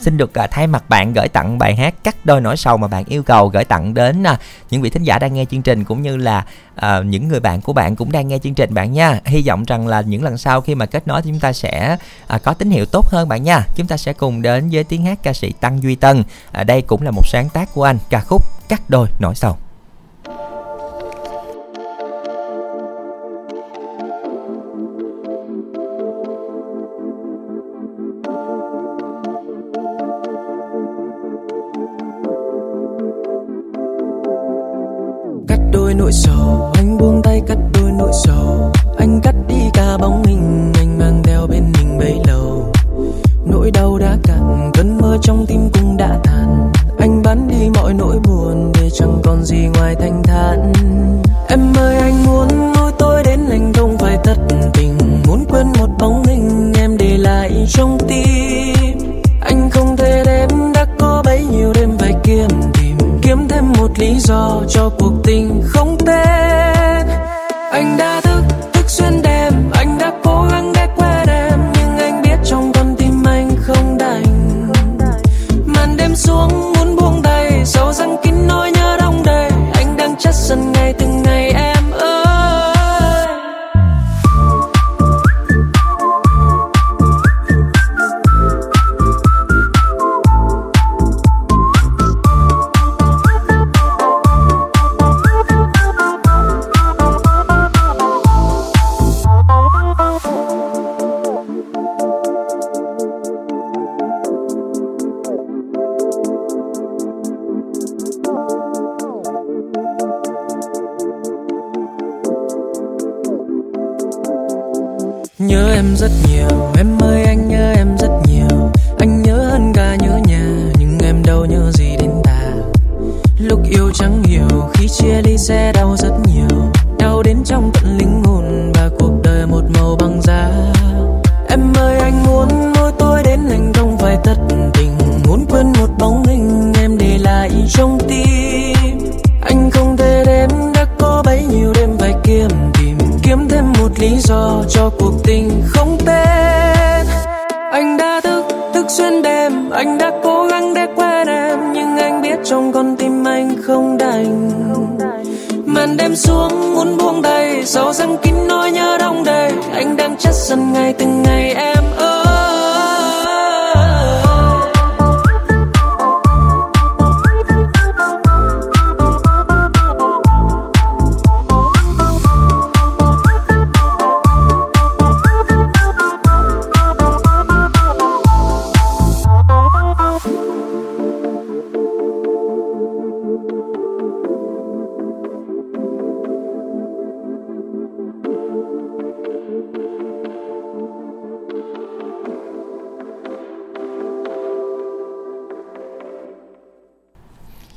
xin được à, thay mặt bạn gửi tặng bài hát cắt đôi nỗi sầu mà bạn yêu cầu gửi tặng đến à, những vị thính giả đang nghe chương trình cũng như là à, những người bạn của bạn cũng đang nghe chương trình bạn nha. Hy vọng rằng là những lần sau khi mà kết nối thì chúng ta sẽ à, có tín hiệu tốt hơn bạn nha. Chúng ta sẽ cùng đến với tiếng hát ca sĩ Tăng Duy Tân. À, đây cũng là một sáng tác của anh ca khúc cắt đôi nỗi sầu.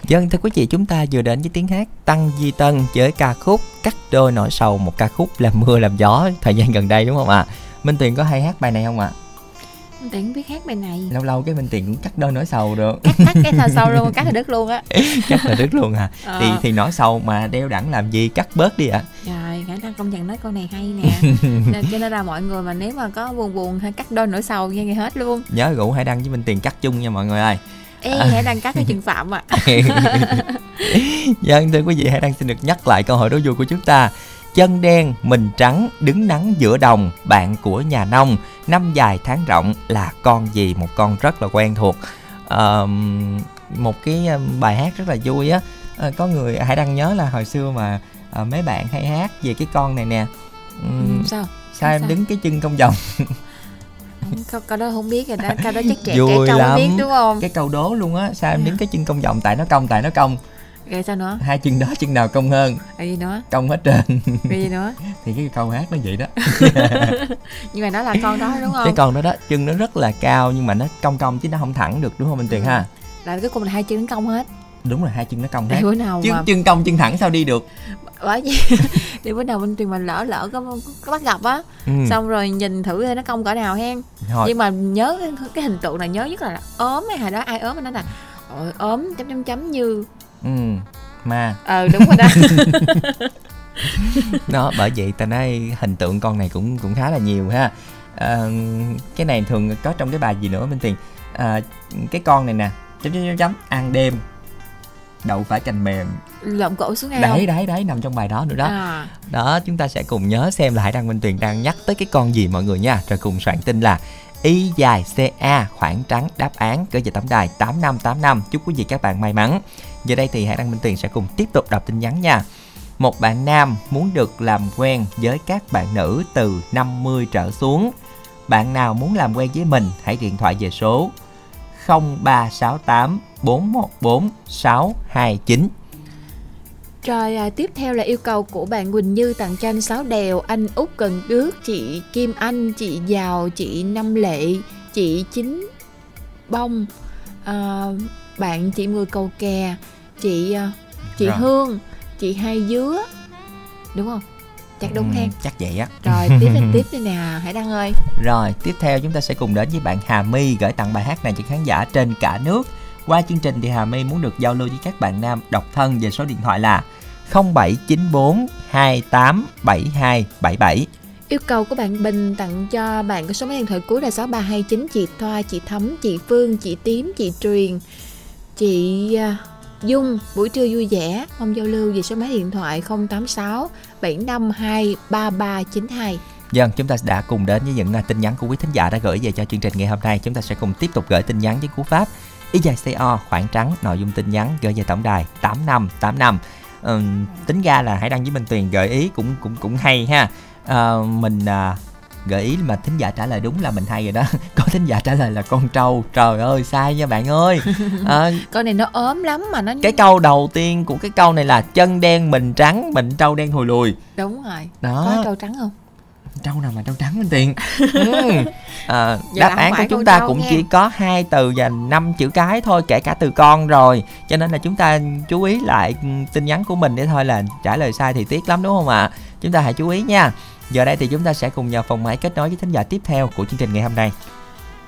Dân thưa quý vị chúng ta vừa đến với tiếng hát Tăng Di Tân với ca khúc Cắt đôi nỗi sầu một ca khúc làm mưa làm gió thời gian gần đây đúng không ạ? Minh Tuyền có hay hát bài này không ạ? Tuyền biết hát bài này. Lâu lâu cái Minh Tuyền cũng cắt đôi nỗi sầu được. Cắt cắt cái sâu luôn, cắt là đứt luôn á. Cắt là đứt luôn à? Ờ. Thì thì nỗi sầu mà đeo đẳng làm gì? Cắt bớt đi ạ. Trời, khả năng công nhận nói câu này hay nè. Nên- Cho nên là mọi người mà nếu mà có buồn buồn hay cắt đôi nỗi sầu nghe nghe hết luôn. Nhớ rủ hãy đăng với Minh Tuyền cắt chung nha mọi người ơi Ê, hãy đăng cắt cái chừng phạm ạ. Dân thưa quý vị hãy đang xin được nhắc lại câu hỏi đố vui của chúng ta. Chân đen, mình trắng, đứng nắng giữa đồng, bạn của nhà nông. Năm dài tháng rộng là con gì? Một con rất là quen thuộc. Ờm, Một cái bài hát rất là vui á. Ờ, Có người hãy đang nhớ là hồi xưa mà ờ, mấy bạn hay hát về cái con này nè. Ừ, Sao? Sao em sao? đứng cái chân trong vòng Câu, câu đó không biết rồi đó, câu đó chắc trẻ trẻ Vui trâu lắm. biết đúng không? Cái câu đố luôn á Sao em Dạ. đứng cái chân công vòng tại nó cong tại nó cong Rồi sao nữa? Hai chân đó chân nào cong hơn Rồi gì nữa? Cong hết trơn Rồi gì nữa? thì cái câu hát nó vậy đó Nhưng mà nó là con đó đúng cái không? con đó đó chân nó rất là cao nhưng mà nó cong cong chứ nó không thẳng được đúng không Minh Tuyền ha Là cái cùng là hai chân cong hết đúng rồi hai chân nó cong hết bữa nào chân mà chân cong chân thẳng sao đi được bởi vì để bữa nào bên tuyền mình lỡ lỡ có, có bắt gặp á. Ừ. xong rồi nhìn thử coi nó cong cỡ nào hen. Thôi, nhưng mà nhớ cái, cái hình tượng này nhớ nhất là, là ốm hay hồi đó ai ốm mà nói là Ôi, ốm chấm chấm chấm như ừ mà ờ đúng rồi đó. Đó bởi vậy ta nói hình tượng con này cũng cũng khá là nhiều ha. À, cái này thường có trong cái bài gì nữa Minh Tuyền? À, cái con này nè chấm chấm chấm chấm ăn đêm. Đậu phải cành mềm lộn cổ xuống ngay đấy không đấy đấy nằm trong bài đó nữa đó à, Đó, chúng ta sẽ cùng nhớ xem là Hải Đăng Minh Tuyền đang nhắc tới cái con gì mọi người nha. Rồi cùng soạn tin là Y dài CA khoảng trắng đáp án gửi về tổng đài 8585. Chúc quý vị các bạn may mắn. Giờ đây thì Hải Đăng Minh Tuyền sẽ cùng tiếp tục đọc tin nhắn nha. Một bạn nam muốn được làm quen với các bạn nữ từ 50 trở xuống. Bạn nào muốn làm quen với mình hãy điện thoại về số 0368 414 629. Rồi à, tiếp theo là yêu cầu của bạn Quỳnh Như tặng cho anh Sáu Đèo, anh Út Cần Đước, chị Kim Anh, chị Giàu, chị Năm Lệ, chị Chính Bông, à, bạn chị Mười Cầu Kè, chị à, chị Rồi. Hương, chị Hai Dứa, đúng không? Chắc đúng Ừm, hen. Chắc vậy á. Rồi tiếp lên tiếp đi nè, Hải Đăng ơi. Rồi, tiếp theo chúng ta sẽ cùng đến với bạn Hà My gửi tặng bài hát này cho khán giả trên cả nước. Qua chương trình thì Hà My muốn được giao lưu với các bạn nam độc thân về số điện thoại là 0794 287277. Yêu cầu của bạn Bình tặng cho bạn có số máy điện thoại cuối là 6329 chị Thoa, chị Thấm, chị Phương, chị Tím, chị Truyền, chị à, Dung buổi trưa vui vẻ mong giao lưu về số máy điện thoại 086 752 3392. Dân, chúng ta đã cùng đến với những à, tin nhắn của quý thính giả đã gửi về cho chương trình ngày hôm nay. Chúng ta sẽ cùng tiếp tục gửi tin nhắn với cú pháp y dài CO khoảng trắng nội dung tin nhắn gửi về tổng đài 8585. Ừm, tính ra là hãy đăng với Minh Tuyền gợi ý cũng cũng cũng hay ha. Ờ, mình à, gợi ý mà thính giả trả lời đúng là mình hay rồi đó. Có thính giả trả lời là con trâu. Trời ơi sai nha bạn ơi. Ờ, Con này nó ốm lắm mà nó cái câu đầu tiên của cái câu này là chân đen mình trắng mình trâu đen hồi lùi đúng rồi. đó Có câu trắng không? Trâu nào mà trâu trắng bên tiền? Ừ. à, đáp án của chúng ta cũng chỉ có hai từ và năm chữ cái thôi kể cả từ con rồi. Cho nên là chúng ta chú ý lại tin nhắn của mình để thôi là trả lời sai thì tiếc lắm đúng không ạ? Chúng ta hãy chú ý nha. Giờ đây thì chúng ta sẽ cùng nhờ phòng máy kết nối với thính giả tiếp theo của chương trình ngày hôm nay.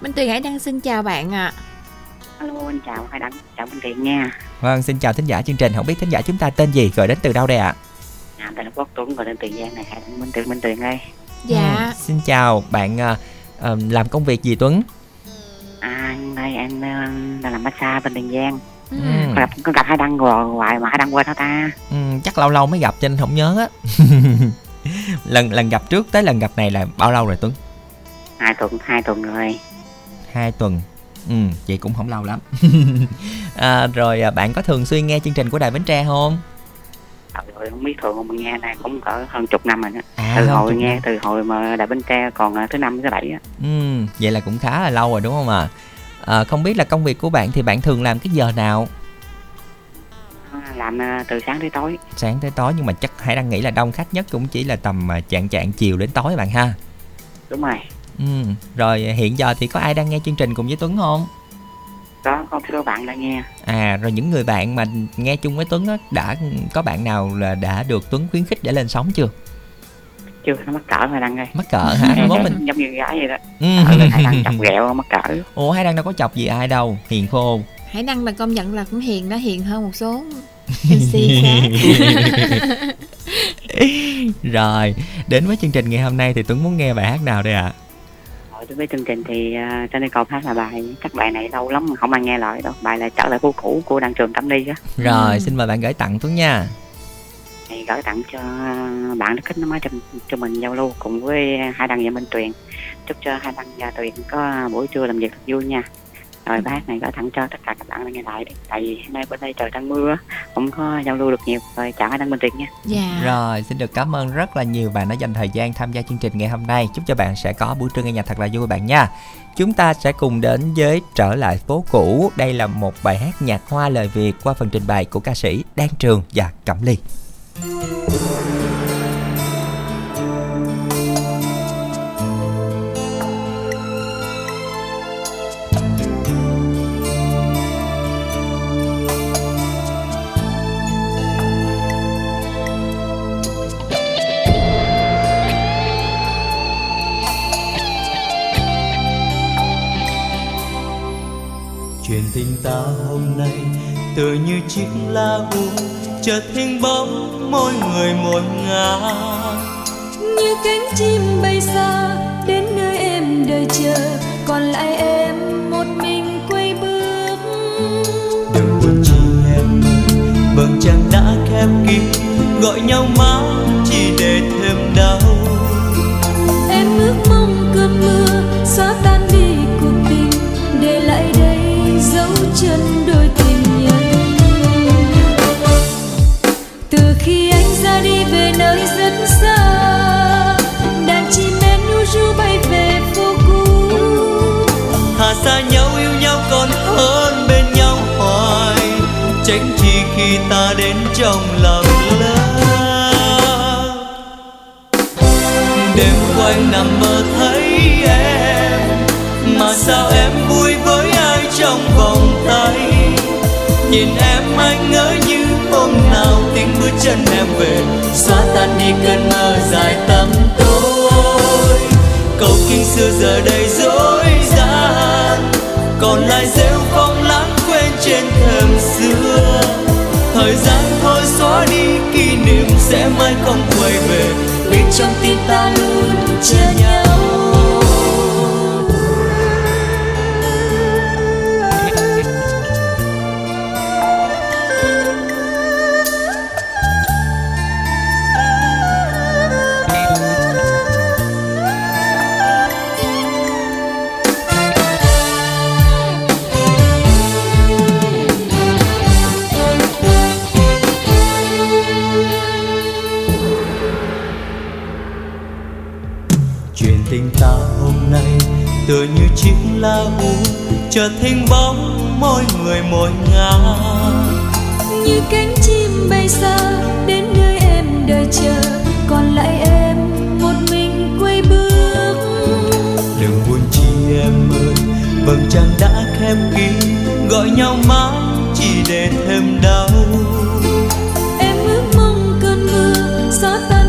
Minh Tuyền hãy đăng xin chào bạn ạ. Alo, anh chào Hải Đăng, chào Minh Tiền nha. vâng xin chào thính giả chương trình. Không biết thính giả chúng ta tên gì gọi đến từ đâu đây ạ? À, tên là Quốc Tuấn, gọi đến Tiền Giang này, Đăng Minh Tiền, Minh Tiền đây. Dạ. Ừ, xin chào bạn à, làm công việc gì Tuấn À, đây em đang làm massage bên Tiền Giang. Ừ. Có gặp, gặp Hải Đăng rồi, hoài mà Hải Đăng quên hả ta? Ừ, chắc lâu lâu mới gặp cho nên không nhớ á lần lần gặp trước tới lần gặp này là bao lâu rồi Tuấn Hai tuần, hai tuần rồi. hai tuần ừ vậy cũng không lâu lắm à, rồi à, bạn có thường xuyên nghe chương trình của đài bến tre không Trời ơi, không biết thường mà nghe này cũng cỡ hơn chục năm rồi đó. à từ không, hồi nghe, năm. từ hồi mà Đại Bến Tre còn ờ, thứ năm thứ bảy á. ừ vậy là cũng khá là lâu rồi đúng không ạ à, không biết là công việc của bạn thì bạn thường làm cái giờ nào À, Làm ờ, từ sáng tới tối. sáng tới tối nhưng mà chắc hãy đang nghĩ là đông khách nhất cũng chỉ là tầm à, chạng chạng chiều đến tối bạn ha Đúng rồi. ừ rồi hiện giờ thì có ai đang nghe chương trình cùng với Tuấn không Có, có một số bạn đã nghe. À rồi những người bạn mà nghe chung với Tuấn á đã có bạn nào là đã được Tuấn khuyến khích để lên sóng chưa? Chưa, nó mắc cỡ Hải Đăng ơi. Mắc cỡ hả? Mai mốt mình Giống như gái vậy đó. Ừ. Hải Đăng chọc ghẹo mắc cỡ. Ủa Hải Đăng đâu có chọc gì ai đâu, hiền khô. Hãy đăng là công nhận là cũng hiền đó, hiền hơn một số MC khác. rồi, đến với chương trình ngày hôm nay thì Tuấn muốn nghe bài hát nào đây ạ? Rồi đối với chương trình thì uh, trên đây cầu hát là bài chắc bài này lâu lắm mà không ai nghe lại đâu. Bài là trở lại phố cũ của đăng trường cẩm ly á. Rồi, xin mời bạn gửi tặng Tuấn nha. thì gửi tặng cho bạn đã kết nối cho, cho mình giao lưu cùng với hai đăng và minh tuyền. Chúc cho hai đăng và tuyền có buổi trưa làm việc thật vui nha rồi hát này gửi tặng cho tất cả các bạn đang nghe lại đi tại vì hôm nay bên đây trời đang mưa không có giao lưu được nhiều rồi chào hai đăng minh tuyền nha Dạ. Rồi, xin được cảm ơn rất là nhiều bạn đã dành thời gian tham gia chương trình ngày hôm nay. Chúc cho bạn sẽ có buổi trưa nghe nhạc thật là vui bạn nha. Chúng ta sẽ cùng đến với trở lại phố cũ. Đây là một bài hát nhạc hoa lời Việt qua phần trình bày của ca sĩ Đan Trường và Cẩm Ly. Hôm nay tựa như chiếc lá u chợt hình bóng mỗi người một ngả như cánh chim bay xa đến nơi em đợi chờ còn lại em một mình quay bước. Đừng buồn chi em vầng trăng đã khép kín gọi nhau mãi chỉ để thêm đau. Em ước mong cơn mưa xóa tan đi khi ta đến trong lòng lỡ. Đêm quanh nằm mơ thấy em, mà sao em vui với ai trong vòng tay? Nhìn em anh ngỡ như hôm nào tiếng bước chân em về, xóa tan đi cơn mơ dài tầm tối. Cầu kinh xưa giờ đây dối gian, còn lại rêu phong lãng quên trên thềm xưa. Tim sẽ mãi không quay về. Vì trong tim ta luôn chờ nhau tình ta hôm nay tựa như chiếc lá u trở thành bóng mỗi người mỗi ngã. Như cánh chim bay xa đến nơi em đợi chờ còn lại em một mình quay bước. Đừng buồn chi em ơi vầng trăng đã khép kín gọi nhau mãi chỉ để thêm đau. Em ước mong cơn mưa gió ta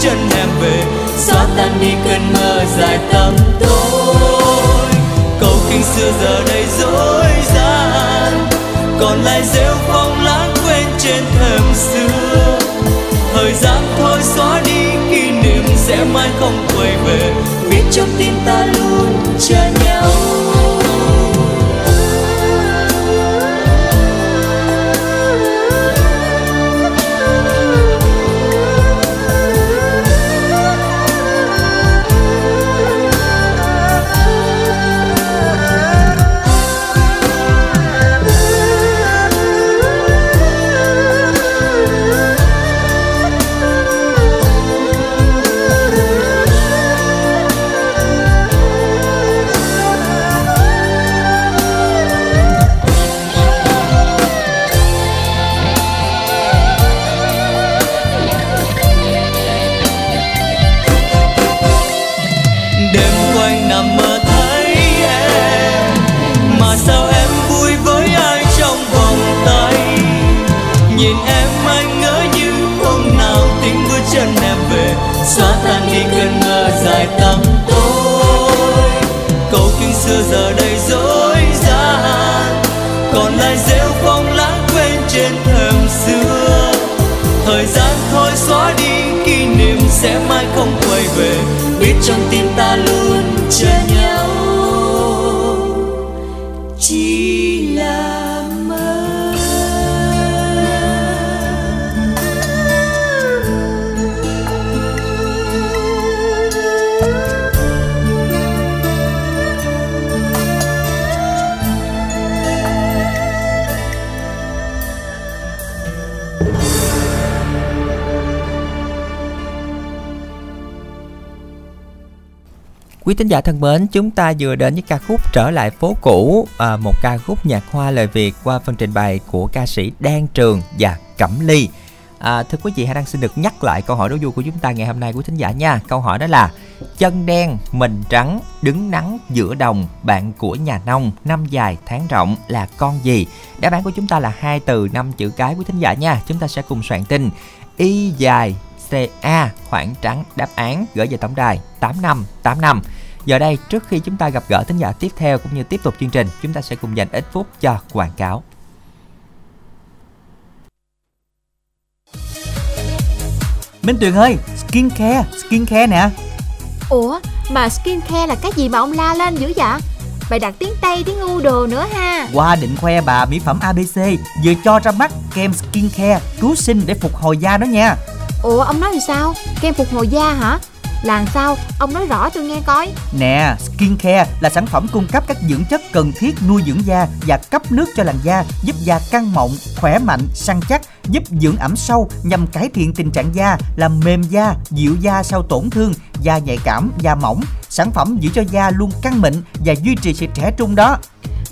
chân em về. Xóa tan đi cơn mơ dài tăm tối. Câu kinh xưa giờ đây dối gian. Còn lại rêu phong lãng quên trên thềm xưa. Thời gian thôi xóa đi kỷ niệm sẽ mãi không quay về. Biết trong tim về xóa Quý tín giả thân mến, chúng ta vừa đến với ca khúc Trở lại phố cũ, à, một ca khúc nhạc hoa lời Việt qua phần trình bày của ca sĩ Đan Trường và Cẩm Ly. À, thưa quý vị, hãy đang xin được nhắc lại câu hỏi đố vui của chúng ta ngày hôm nay quý thính giả nha. Câu hỏi đó là chân đen, mình trắng, đứng nắng giữa đồng, bạn của nhà nông, năm dài tháng rộng là con gì? Đáp án của chúng ta là hai từ năm chữ cái quý thính giả nha. Chúng ta sẽ cùng soạn tin y dài CA khoảng trắng đáp án gửi về tổng đài 8585. Giờ đây trước khi chúng ta gặp gỡ thính giả tiếp theo cũng như tiếp tục chương trình, chúng ta sẽ cùng dành ít phút cho quảng cáo. Minh Tuyền ơi, skincare, skincare nè. Ủa mà skincare là cái gì mà ông la lên dữ vậy Bày đặt tiếng Tây tiếng ngu đồ nữa ha Qua định khoe bà mỹ phẩm ABC vừa cho ra mắt kem skincare cứu sinh để phục hồi da đó nha. Ủa ông nói thì sao Kem phục hồi da hả Là sao Ông nói rõ tôi nghe coi Nè, skincare là sản phẩm cung cấp các dưỡng chất cần thiết nuôi dưỡng da và cấp nước cho làn da, giúp da căng mọng, khỏe mạnh, săn chắc, giúp dưỡng ẩm sâu nhằm cải thiện tình trạng da, làm mềm da, dịu da sau tổn thương, da nhạy cảm, da mỏng. Sản phẩm giữ cho da luôn căng mịn và duy trì sự trẻ trung đó.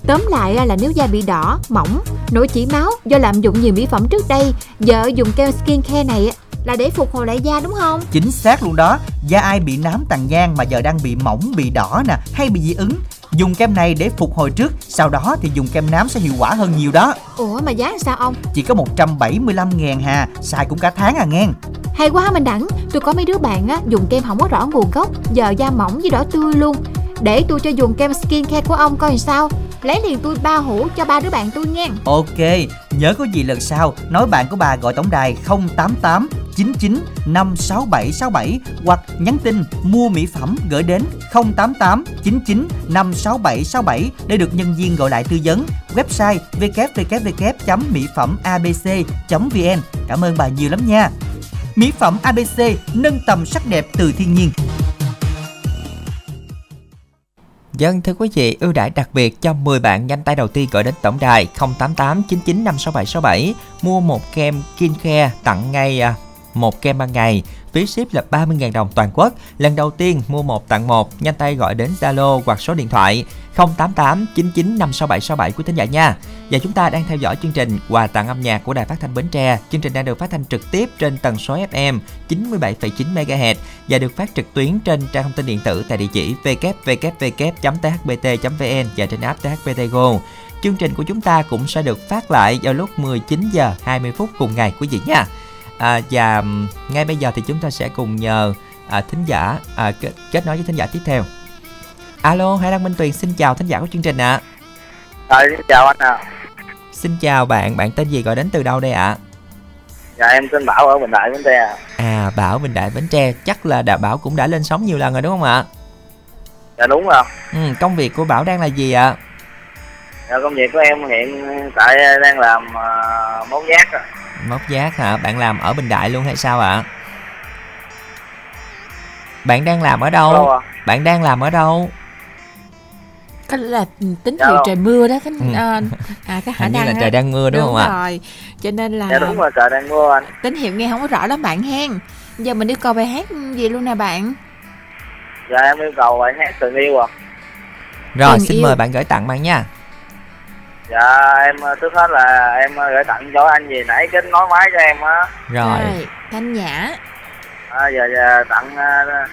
Tóm lại là nếu da bị đỏ, mỏng, nổi chỉ máu do lạm dụng nhiều mỹ phẩm trước đây Giờ dùng kem skincare này là để phục hồi lại da đúng không? Chính xác luôn đó. Da ai bị nám tàn nhang mà giờ đang bị mỏng, bị đỏ nè Hay bị dị ứng? Dùng kem này để phục hồi trước Sau đó thì dùng kem nám sẽ hiệu quả hơn nhiều đó. Ủa mà giá sao ông? Chỉ có 175 ngàn hà Xài cũng cả tháng à nghe Hay quá mình đẳng? Tôi có mấy đứa bạn á dùng kem không có rõ nguồn gốc Giờ da mỏng với đỏ tươi luôn để tôi cho dùng kem skin care của ông coi sao. Lấy liền tôi ba hũ cho ba đứa bạn tôi nghe Ok, Nhớ có gì lần sau, Nói bạn của bà gọi tổng đài 088 99 56767 Hoặc nhắn tin mua mỹ phẩm gửi đến 088 99 56767 Để được nhân viên gọi lại tư vấn. Website www.mỹ phẩm abc.vn Cảm ơn bà nhiều lắm nha. Mỹ phẩm ABC nâng tầm sắc đẹp từ thiên nhiên. Dân thưa quý vị, ưu đãi đặc biệt cho 10 bạn nhanh tay đầu tiên gọi đến tổng đài 088 99 56767 mua một kem Kin tặng ngay à, một kem ban ngày. Phí ship là 30.000 đồng toàn quốc. Lần đầu tiên mua một tặng một, nhanh tay gọi đến Zalo hoặc số điện thoại 088 99 56767 của thính giả nha. Và chúng ta đang theo dõi chương trình quà tặng âm nhạc của Đài Phát thanh Bến Tre. Chương trình đang được phát thanh trực tiếp trên tần số FM 97,9 MHz và được phát trực tuyến trên trang thông tin điện tử tại địa chỉ www.thbt.vn và trên app THBT Go. Chương trình của chúng ta cũng sẽ được phát lại vào lúc 19 giờ 20 phút cùng ngày quý vị nha. À, và ngay bây giờ thì chúng ta sẽ cùng nhờ à, thính giả à, kết, kết nối với thính giả tiếp theo. Alo, Hải Đăng Minh Tuyền xin chào thính giả của chương trình ạ. Rồi, xin chào anh ạ. Xin chào bạn, bạn tên gì gọi đến từ đâu đây ạ? Dạ em tên Bảo ở Bình Đại Bến Tre. ạ. À, Bảo Bình Đại Bến Tre, chắc là Đà Bảo cũng đã lên sóng nhiều lần rồi đúng không ạ? Dạ đúng rồi. Ừ, công việc của Bảo đang là gì ạ? Dạ, công việc của em hiện tại đang làm uh, mốt giác ạ. Móc giác hả? Bạn làm ở Bình Đại luôn hay sao ạ? Bạn đang làm ở Đâu ạ? Bạn đang làm ở đâu? Có là tín hiệu trời mưa đó cái Ừ. à, à cái khả Hình như năng là trời đang mưa đúng không ạ? rồi cho nên là Dạ đúng rồi, trời đang mưa anh. tín hiệu nghe không có rõ lắm bạn hen giờ mình yêu cầu bài hát gì luôn nè bạn Dạ em yêu cầu bài hát tình yêu ạ. Rồi, Tình xin yêu. mời bạn gửi tặng bạn nha. Dạ em uh, trước hết là em uh, gửi tặng cho anh gì nãy kết nối máy cho em á. Rồi, thanh nhã À, giờ, giờ tặng uh,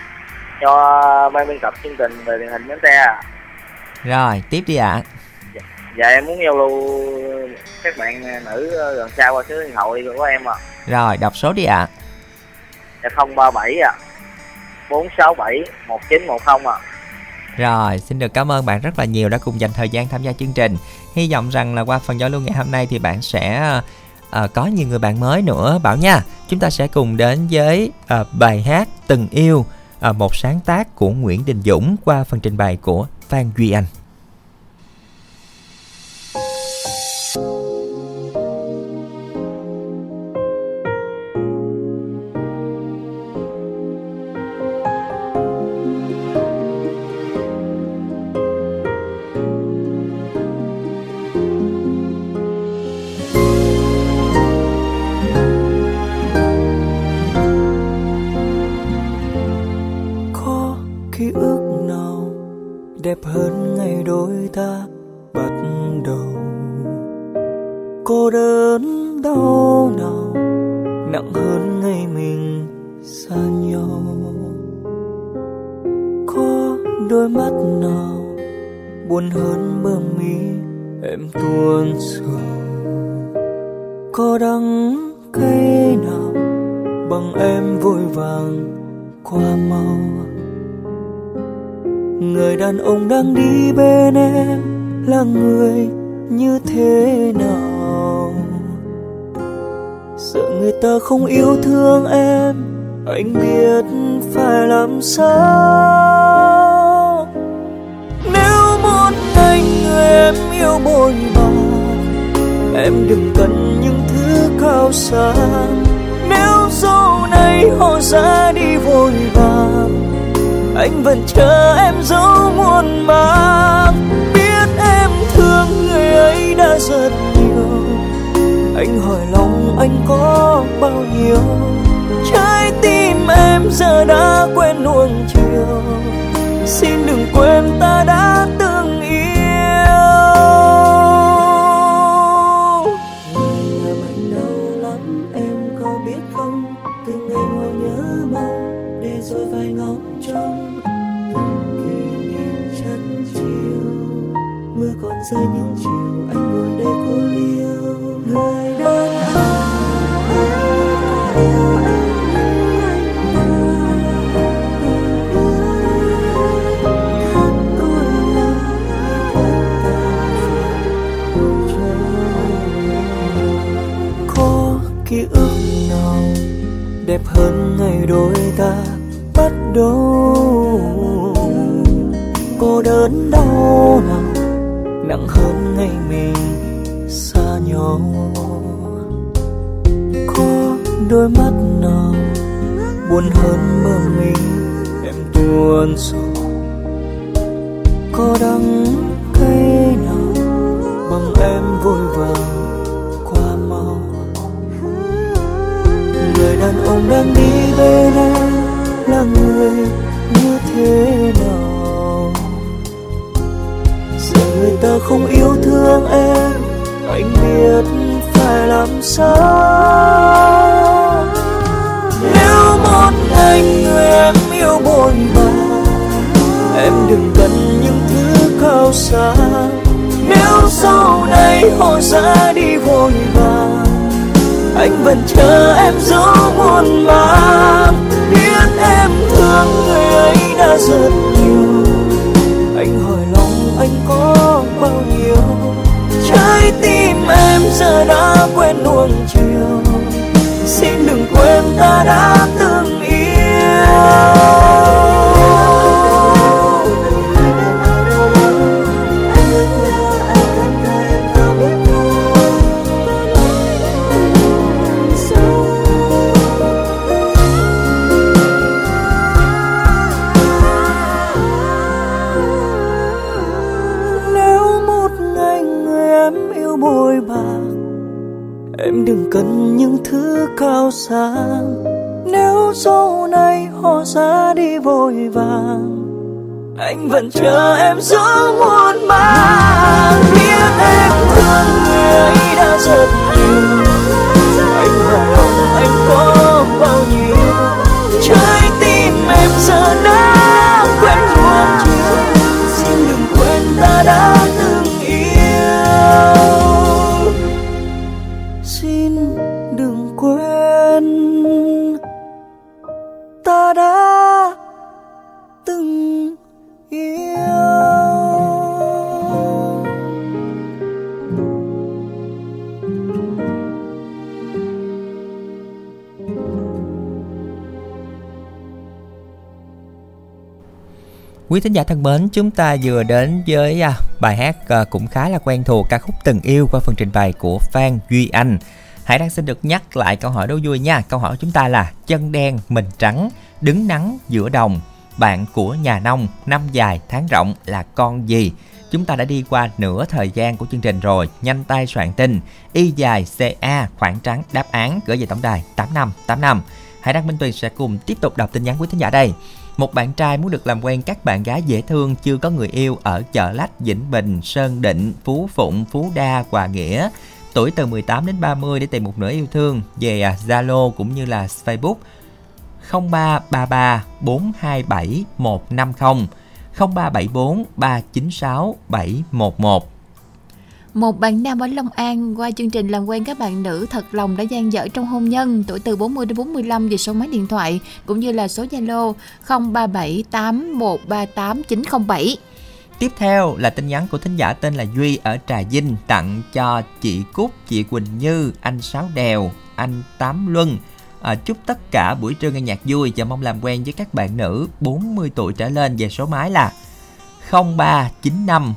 cho ban biên tập chương trình về truyền hình Bến Tre. rồi, tiếp đi ạ. Dạ em muốn giao lưu các bạn nữ gần xa qua số điện thoại của em ạ. Rồi, đọc số đi ạ. Dạ 037 ạ. 467 1910 ạ. Rồi, xin được cảm ơn bạn rất là nhiều đã cùng dành thời gian tham gia chương trình. Hy vọng rằng là qua phần giao lưu ngày hôm nay thì bạn sẽ ờ, có nhiều người bạn mới nữa Bảo nha. Chúng ta sẽ cùng đến với ờ, bài hát Từng yêu, ờ, một sáng tác của Nguyễn Đình Dũng qua phần trình bày của Phan Duy Anh. Bờ mi em tuôn sầu có đắng cay nào, bằng em vội vàng qua mau. Người đàn ông đang đi bên em là người như thế nào? Sợ người ta không yêu thương em, anh biết phải làm sao? Em yêu bồi bàn em đừng cần những thứ cao xa nếu sau này họ ra đi vội vàng, anh vẫn chờ em dấu muôn mang biết em thương người ấy đã rất nhiều. Anh hỏi lòng anh có bao nhiêu? Trái tim em giờ đã quen nuông chiều. Xin đừng quên ta đã hơn ngày đôi ta bắt đầu. Cô đơn đau nào nặng hơn ngày mình xa nhau. Có đôi mắt nào buồn hơn mơ mình, em tuôn rồi. Có đắng lòng đang đi bên em là người như thế nào? Giờ người ta không yêu thương em anh biết phải làm sao? Nếu một anh người em yêu buồn bã, em đừng cần những thứ cao xa. Nếu sau này họ ra đi vội vàng anh vẫn chờ em dấu buồn mang biết em thương người ấy đã rất nhiều. Anh hỏi lòng anh có bao nhiêu? Trái tim em giờ đã quên nuông chiều. Xin đừng quên ta đã vẫn chờ em giữa Quý thính giả thân mến, chúng ta vừa đến với à, bài hát à, cũng khá là quen thuộc ca khúc Từng yêu qua phần trình bày của Phan Duy Anh. Hãy đang xin được nhắc lại câu hỏi đố vui nha. Câu hỏi của chúng ta là chân đen, mình trắng, đứng nắng giữa đồng, bạn của nhà nông, năm dài tháng rộng là con gì? Chúng ta đã đi qua nửa thời gian của chương trình rồi, nhanh tay soạn tin Y dài CA khoảng trắng đáp án gửi về tổng đài 8585. Hãy đăng Minh Tuyền sẽ cùng tiếp tục đọc tin nhắn quý thính giả đây. Một bạn trai muốn được làm quen các bạn gái dễ thương chưa có người yêu ở chợ lách Vĩnh Bình, Sơn Định, Phú Phụng, Phú Đa, Hòa Nghĩa. Tuổi từ 18 đến 30 để tìm một nửa yêu thương về à, Zalo cũng như là Facebook 0333 427 150 0374 396 711 một bạn nam ở Long An qua chương trình làm quen các bạn nữ thật lòng đã gian dở trong hôn nhân, tuổi từ 40 đến 45 về số máy điện thoại cũng như là số Zalo 0378138907. Tiếp theo là tin nhắn của thính giả tên là Duy ở Trà Vinh tặng cho chị Cúc, chị Quỳnh Như, anh Sáu Đèo, anh Tám Luân. À, chúc tất cả buổi trưa nghe nhạc vui và mong làm quen với các bạn nữ 40 tuổi trở lên về số máy là 0395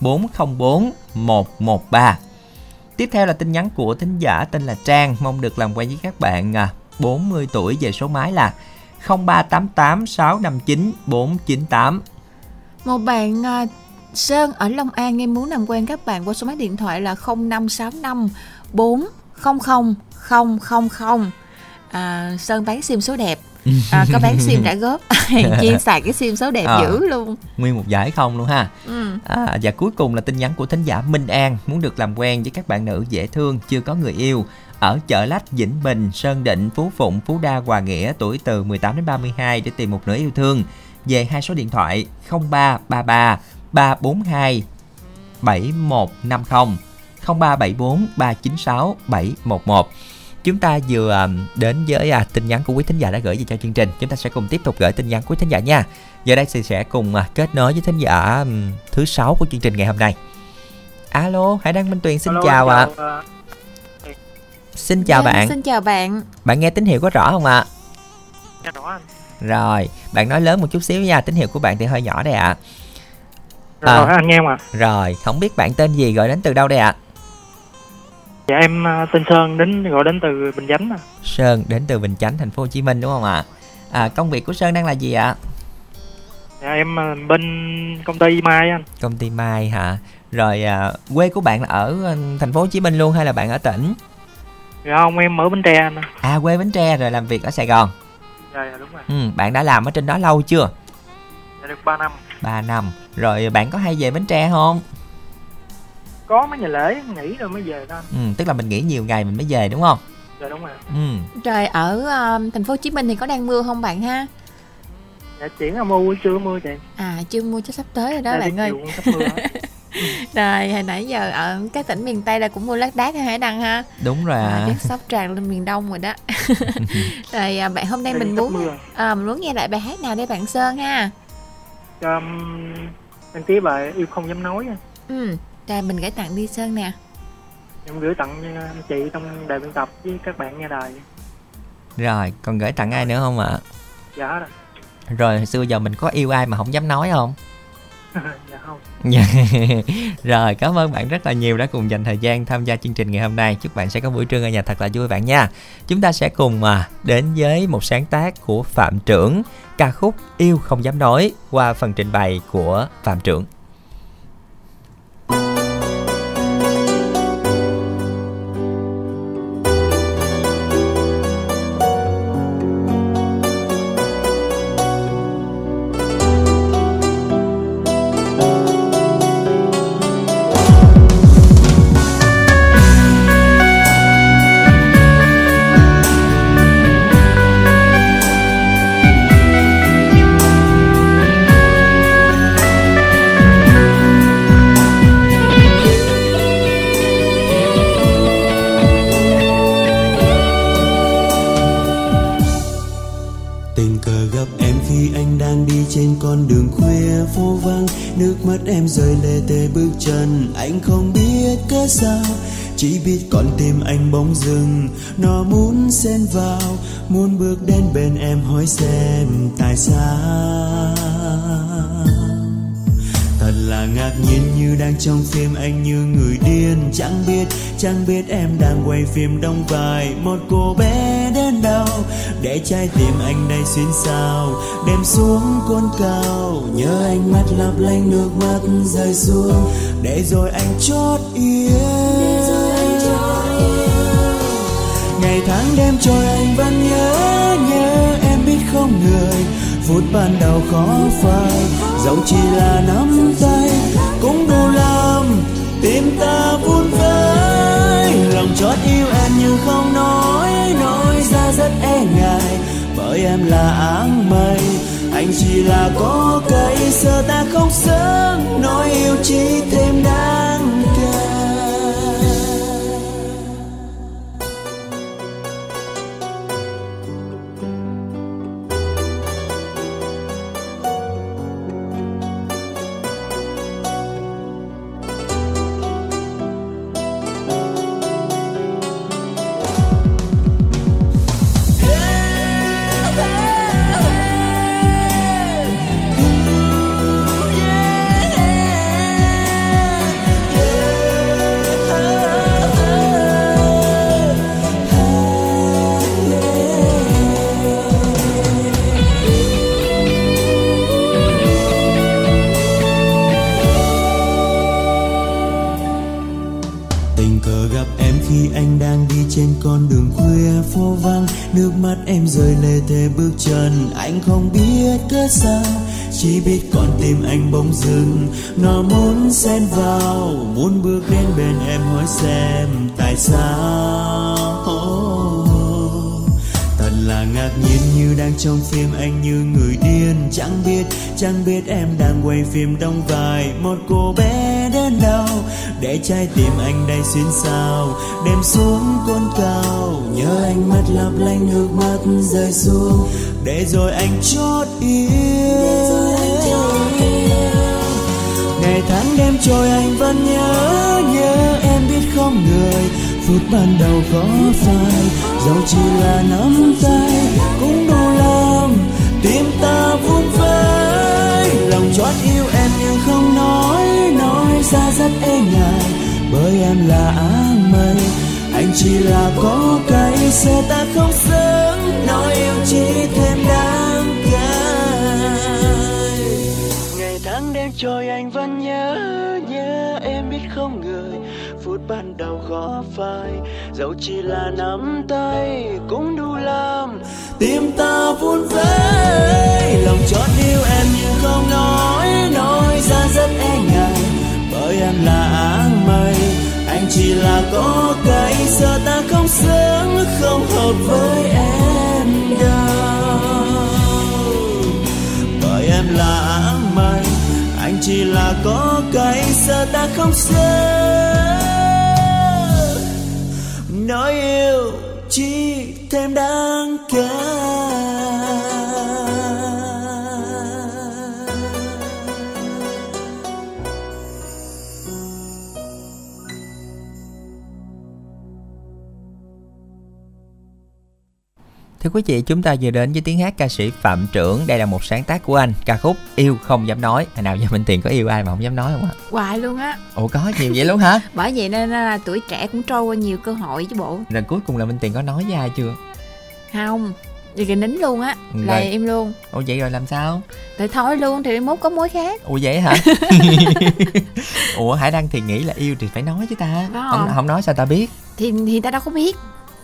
404 113. Tiếp theo là tin nhắn của thính giả tên là Trang mong được làm quen với các bạn à, 40 tuổi về số máy là 0388 659 498. Một bạn à, Sơn ở Long An em muốn làm quen các bạn qua số máy điện thoại là 0565 400 000. À, Sơn bán sim số đẹp. À, có bán sim đã góp hàng chi xài cái sim số đẹp Ờ. dữ luôn. Nguyên một giải không luôn ha. Ừ. À, và cuối cùng là tin nhắn của thính giả Minh An muốn được làm quen với các bạn nữ dễ thương chưa có người yêu ở chợ lách Vĩnh Bình, Sơn Định, Phú Phụng, Phú Đa, Hòa Nghĩa tuổi từ 18 đến 32 để tìm một nửa yêu thương về hai số điện thoại 0333 342 7150 0374 396 711 Chúng ta vừa à, đến với à, tin nhắn của quý thính giả đã gửi về cho chương trình Chúng ta sẽ cùng tiếp tục gửi tin nhắn của quý thính giả nha Giờ đây thì sẽ cùng à, kết nối với thính giả thứ sáu của chương trình ngày hôm nay Alo, Hải Đăng Minh Tuyền xin Alo, chào ạ ờ, Xin chào Dạ, bạn Xin chào bạn. Bạn nghe tín hiệu có rõ không ạ? dạ rõ anh. Rồi, bạn nói lớn một chút xíu nha Tín hiệu của bạn thì hơi nhỏ đây ạ Rồi, À. anh nghe không ạ? Rồi, không biết bạn tên gì gọi đến từ đâu đây ạ? Dạ em ờ, tên Sơn đến gọi đến từ Bình Chánh à. Sơn đến từ Bình Chánh, thành phố Hồ Chí Minh đúng không ạ? à, công việc của sơn đang là gì ạ? Dạ em à, bên công ty mai anh. Công ty mai hả? Rồi à, quê của bạn là ở ờ, thành phố hồ chí minh luôn hay là bạn ở tỉnh? Dạ không em ở bến tre anh à quê bến tre rồi làm việc ở sài gòn. Dạ dạ đúng rồi. Ừ, bạn đã làm ở trên đó lâu chưa? Dạ được 3 năm. 3 năm. Rồi bạn có hay về bến tre không có mấy ngày lễ nghỉ rồi mới về anh ừ, tức là mình nghỉ nhiều ngày mình mới về đúng không dạ đúng rồi ừ Trời ở um, thành phố Hồ Chí Minh thì có đang mưa không bạn ha? dạ chuyển là mua chưa mưa chị À chưa mua chắc sắp tới rồi đó Dạ, bạn ơi. mưa. Rồi hồi nãy giờ ở các tỉnh miền Tây là cũng mua lác đác hay Hải Đăng ha? đúng rồi À, chắc sắp tràn lên miền Đông rồi đó. rồi à, bạn hôm nay Đây mình muốn mưa. à, mình muốn nghe lại bài hát nào đây bạn Sơn ha? cho um, đăng ký bài yêu không dám nói nha. Ừ, rồi mình gửi tặng đi Sơn nè. em gửi tặng anh chị trong đài biên tập với các bạn nghe đài. Rồi còn gửi tặng ai nữa không ạ? Dạ rồi. Rồi hồi xưa giờ mình có yêu ai mà không dám nói không? Dạ không. Dạ. rồi cảm ơn bạn rất là nhiều đã cùng dành thời gian tham gia chương trình ngày hôm nay. Chúc bạn sẽ có buổi trưa ở nhà thật là vui bạn nha. Chúng ta sẽ cùng à, đến với một sáng tác của phạm trưởng ca khúc yêu không dám nói qua phần trình bày của phạm trưởng chỉ biết còn tim anh bỗng dừng nó muốn xen vào muốn bước đến bên em hỏi xem tại sao. Thật là ngạc nhiên như đang trong phim anh như người điên. Chẳng biết, chẳng biết em đang quay phim đóng vai Một cô bé đến đâu. Để trái tim anh đây xuyên sao Đêm xuống cồn cao. Nhớ anh mắt lấp lánh nước mắt rơi xuống. Để rồi anh chót yêu Ngày tháng đêm trôi anh vẫn nhớ nhớ Em biết không người. Phút ban đầu khó phai Dẫu chỉ là nắm tay. Cũng đủ làm Tim ta vun vơi Lòng chót yêu em nhưng không nói Nói ra rất e ngại. Bởi em là áng mây, Anh chỉ là có cây. Giờ ta không sớm Nói yêu chỉ thêm đáng phố vắng nước mắt em rơi lê thề bước chân. Anh không biết cớ sao chỉ biết con tim anh bỗng dừng. Nó muốn xen vào muốn bước đến bên em hỏi xem tại sao. Thật là ngạc nhiên như đang trong phim anh như người điên. Chẳng biết, chẳng biết em đang quay phim đóng vai Một cô bé đến đâu. Để trái tim anh đây xuyên sao Đêm xuống côn cao. Anh mắt lấp lánh nước mắt rơi xuống. Để rồi anh chót yêu Ngày tháng đêm trôi anh vẫn nhớ nhớ em biết không người. Phút ban đầu khó phai dẫu chỉ là nắm tay cũng đủ làm tim ta vun vơi lòng chót yêu em nhưng không nói nói ra rất e ngại. Bởi em là áng mây anh chỉ là có cây, xe ta không sớm nói yêu chỉ thêm đáng cay ngày tháng đêm trôi anh vẫn nhớ nhớ em biết không người phút ban đầu khó phai. Dẫu chỉ là nắm tay cũng đủ làm tim ta vun vẫy lòng chót yêu em nhưng không nói nói ra rất e ngại. Bởi em là áng mây chỉ là có cây giờ ta không sớm không hợp với em đâu. Bởi em là áng mây, anh chỉ là có cây giờ ta không sớm nói yêu chỉ thêm đáng kể. Thưa quý vị, chúng ta vừa đến với tiếng hát ca sĩ Phạm Trưởng. Đây là một sáng tác của anh, ca khúc Yêu không dám nói. Hồi nào giờ Minh Tiền có yêu ai mà không dám nói không ạ? hoài luôn á Ủa có nhiều vậy luôn hả? bởi vậy nên là tuổi trẻ cũng trôi qua nhiều cơ hội chứ bộ Rồi cuối cùng là Minh Tiền có nói với ai chưa? không thì cái nín luôn á là Rồi. im luôn Ủa vậy rồi làm sao? thì thôi luôn thì mốt có mối khác Ủa vậy hả? Ủa Hải Đăng thì nghĩ là yêu thì phải nói chứ ta. Không, không? không nói sao ta biết? thì thì ta đâu có biết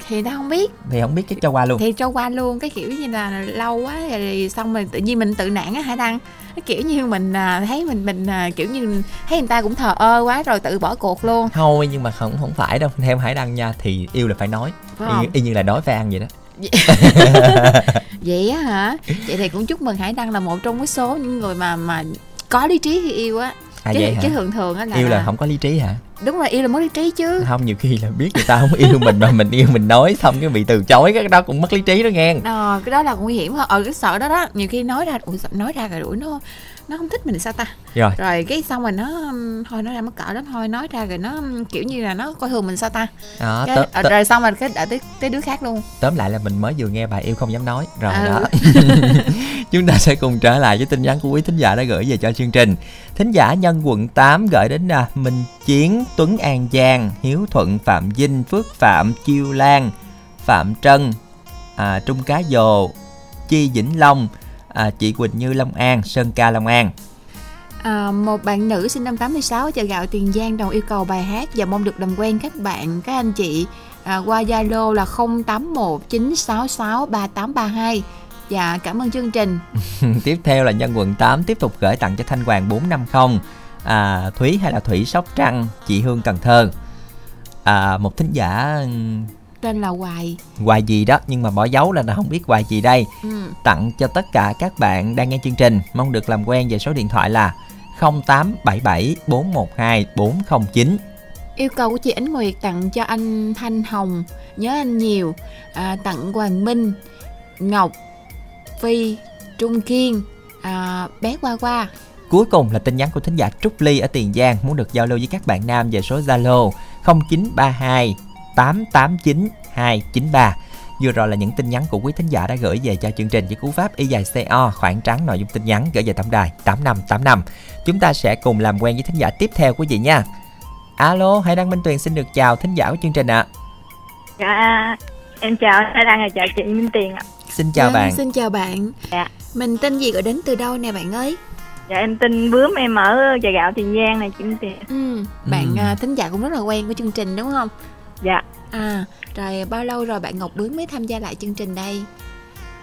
thì ta không biết Thì không biết cái cho qua luôn. thì cho qua luôn cái kiểu như là lâu quá rồi xong rồi tự nhiên mình tự nản á hải đăng cái kiểu như mình à, thấy mình mình à, kiểu như thấy người ta cũng thờ ơ quá rồi tự bỏ cuộc luôn Thôi nhưng mà không không phải đâu. Theo Hải Đăng nha thì yêu là phải nói. Y, y như là đói phải ăn vậy đó. vậy á hả vậy thì cũng chúc mừng hải đăng là một trong cái số những người mà mà có lý trí khi yêu á À chứ, vậy hả? chứ thường thường á là Yêu là không có lý trí hả? Đúng rồi yêu là mất lý trí chứ. Không nhiều khi là biết người ta không yêu mình mà mình yêu mình nói xong cái bị từ chối cái đó cũng mất lý trí đó nghe. Ờ, cái đó là nguy hiểm hơn. Ờ cái sợ đó đó. Nhiều khi nói ra ủa, sao nói ra rồi ủa nó nó không thích mình sao ta? Rồi. rồi cái xong rồi nó thôi nói ra mắc cỡ lắm thôi nói ra rồi nó kiểu như là nó coi thường mình sao ta? Đó, cái, tớ- ờ, tớ- rồi xong rồi cái đợi tới, tới đứa khác luôn. Tóm lại là mình mới vừa nghe bài yêu không dám nói. Rồi Ừ. đó. Chúng ta sẽ cùng trở lại với tin nhắn của quý thính giả đã gửi về cho chương trình. Thính giả nhân quận 8 gửi đến là Minh Chiến, Tuấn An Giang, Hiếu Thuận, Phạm Vinh, Phước Phạm, Chiêu Lan, Phạm Trân, à, Trung Cá Dồ, Chi Vĩnh Long, à, chị Quỳnh Như Long An, Sơn Ca Long An. À, một bạn nữ sinh năm 86 ở chợ gạo Tiền Giang đồng yêu cầu bài hát và mong được làm quen các bạn các anh chị. À, qua Zalo là 0819663832 và cảm ơn chương trình. Tiếp theo là nhân quận 8 tiếp tục gửi tặng cho Thanh Hoàng 450 à, Thúy hay là Thủy Sóc Trăng chị Hương Cần Thơ. À, một thính giả tên là Hoài. Hoài gì đó nhưng mà bỏ dấu là không biết hoài gì đây. Ừ. tặng cho tất cả các bạn đang nghe chương trình mong được làm quen về số điện thoại là 0877 412 409 Yêu cầu của chị Ánh Nguyệt tặng cho anh Thanh Hồng Nhớ anh nhiều. À, Tặng Hoàng Minh Ngọc Phi Trung Kiên à, Bé Qua Qua. Cuối cùng là tin nhắn của thính giả Trúc Ly ở Tiền Giang muốn được giao lưu với các bạn nam về số Zalo 0932 889 293. Vừa rồi là những tin nhắn của quý thính giả đã gửi về cho chương trình với cú pháp y dài CO khoảng trắng nội dung tin nhắn gửi về tổng đài 8585. Chúng ta sẽ cùng làm quen với thính giả tiếp theo quý vị nha. Alo, Hải Đăng Minh Tuyền xin được chào thính giả của chương trình ạ. Dạ, em chào Thái Đăng và chào chị Minh Tiền ạ. Xin chào Vâng, bạn. Xin chào bạn Dạ. Mình tên gì gọi đến từ đâu nè bạn ơi Dạ em tên Bướm, em ở chợ gạo Tiền Giang này chị Minh Tiền. ừ, Bạn Ừ. à, thính giả cũng rất là quen với chương trình đúng không Dạ, À rồi bao lâu rồi bạn Ngọc Bướm mới tham gia lại chương trình đây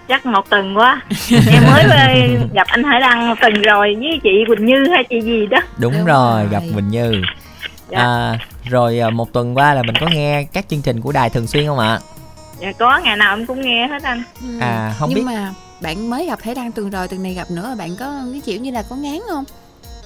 chắc một tuần quá. em mới về gặp anh Hải Đăng một tuần rồi với chị Quỳnh Như hay chị gì đó. Đúng, rồi, gặp Quỳnh Như. Dạ. À, rồi à, một tuần qua là mình có nghe các chương trình của đài thường xuyên không ạ? Dạ có ngày nào em cũng nghe hết anh. Ừ. À, không Nhưng biết- mà bạn mới gặp Thái Đăng tuần rồi tuần này gặp nữa bạn có cái kiểu như là có ngán không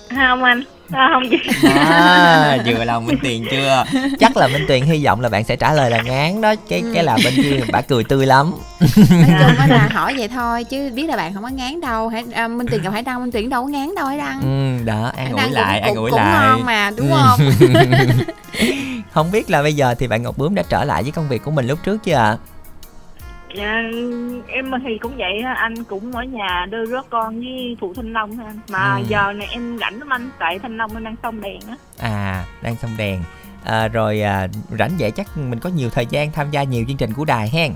Không anh, à, không chị. à, vừa lòng Minh Tuyền chưa? Chắc là Minh Tuyền hy vọng là bạn sẽ trả lời là ngán đó. Cái cái là bên kia bà cười tươi lắm. Nói chung á là hỏi vậy thôi chứ biết là bạn không có ngán đâu. Hãy à, minh tuyền gặp hải đăng minh tuyền đâu có ngán đâu hải đăng. Ừ, đó an ủi lại cũng- an cũng- ủi cũng lại. ngon mà, đúng Ừ. không? không biết là bây giờ thì bạn Ngọc Bướm đã trở lại với công việc của mình lúc trước chưa ạ Dạ em thì cũng vậy ha, anh cũng ở nhà đưa rước con với phụ Thanh Long ha anh. Mà Ừ. giờ này em rảnh lắm anh, tại Thanh Long em đang xong đèn á. à đang xong đèn à, rồi à, rảnh vậy chắc mình có nhiều thời gian tham gia nhiều chương trình của đài hen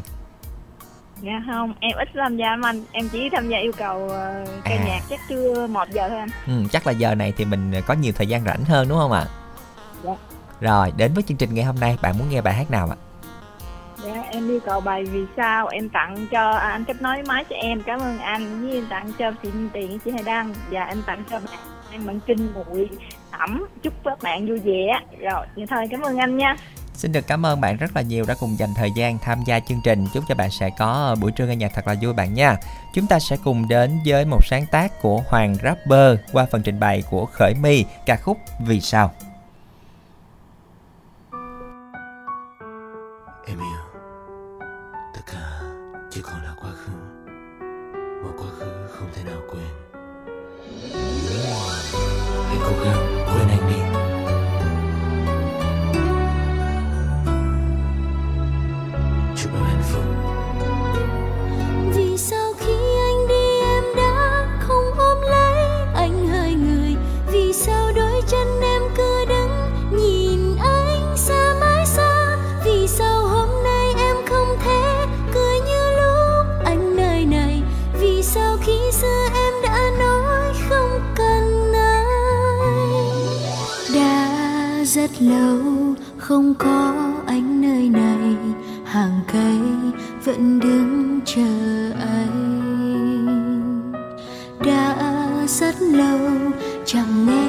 Dạ không, em ít tham gia lắm anh Em chỉ tham gia yêu cầu ờ, ca À. nhạc chắc trưa 1 giờ thôi anh ừ, chắc là giờ này thì mình có nhiều thời gian rảnh hơn đúng không ạ Dạ. rồi đến với chương trình ngày hôm nay bạn muốn nghe bài hát nào ạ em yêu cầu bài Vì sao? Em tặng cho à, anh kết nối máy cho em. Cảm ơn anh. Với em tặng cho chị Minh Tiền chị Hải Đăng. Và em tặng cho bạn. Em bạn Trinh Bụi ẩm Chúc các bạn vui vẻ. Rồi, vậy thôi. Cảm ơn anh nha. Xin được cảm ơn bạn rất là nhiều đã cùng dành thời gian tham gia chương trình. Chúc cho bạn sẽ có buổi trưa nghe nhạc thật là vui bạn nha. Chúng ta sẽ cùng đến với một sáng tác của Hoàng Rapper qua phần trình bày của Khởi My ca khúc Vì sao. Lâu không có anh nơi này, hàng cây vẫn đứng chờ anh. Đã rất lâu, chẳng nghe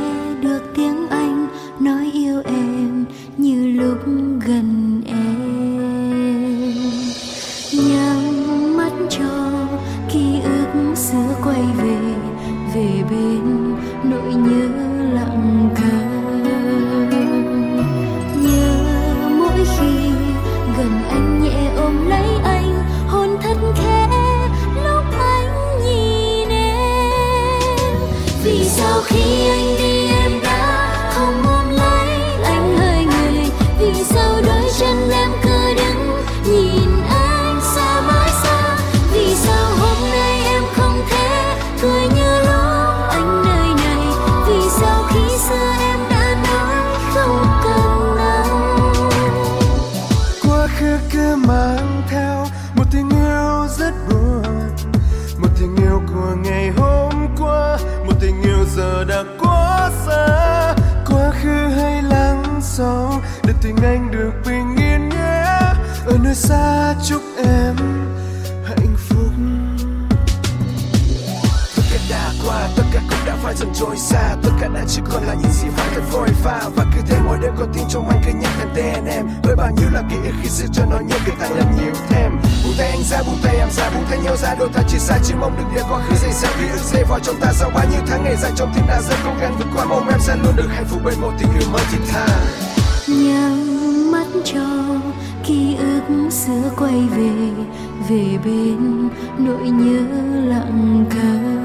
dần trôi xa Tất cả đã chỉ còn là những gì phải thật vội vã. Và cứ thế mỗi đêm con tim trong anh cứ nhắc đến tên em. Với bao nhiêu là ký ức khi xưa cho nó nhớ cứ tăng lên nhiều thêm. Buông tay anh ra, buông tay em ra, buông tay nhau ra Đôi ta chỉ xa chỉ mong được để quá khứ dày sẽ ký ức dây vào trong ta Sau bao nhiêu tháng ngày dài. Trong tim đã rất cố gắng vượt qua mong em sẽ luôn được hạnh phúc bên một tình yêu mới thiết tha. Nhắm mắt cho ký ức xưa quay về về bên nỗi nhớ lặng thơ.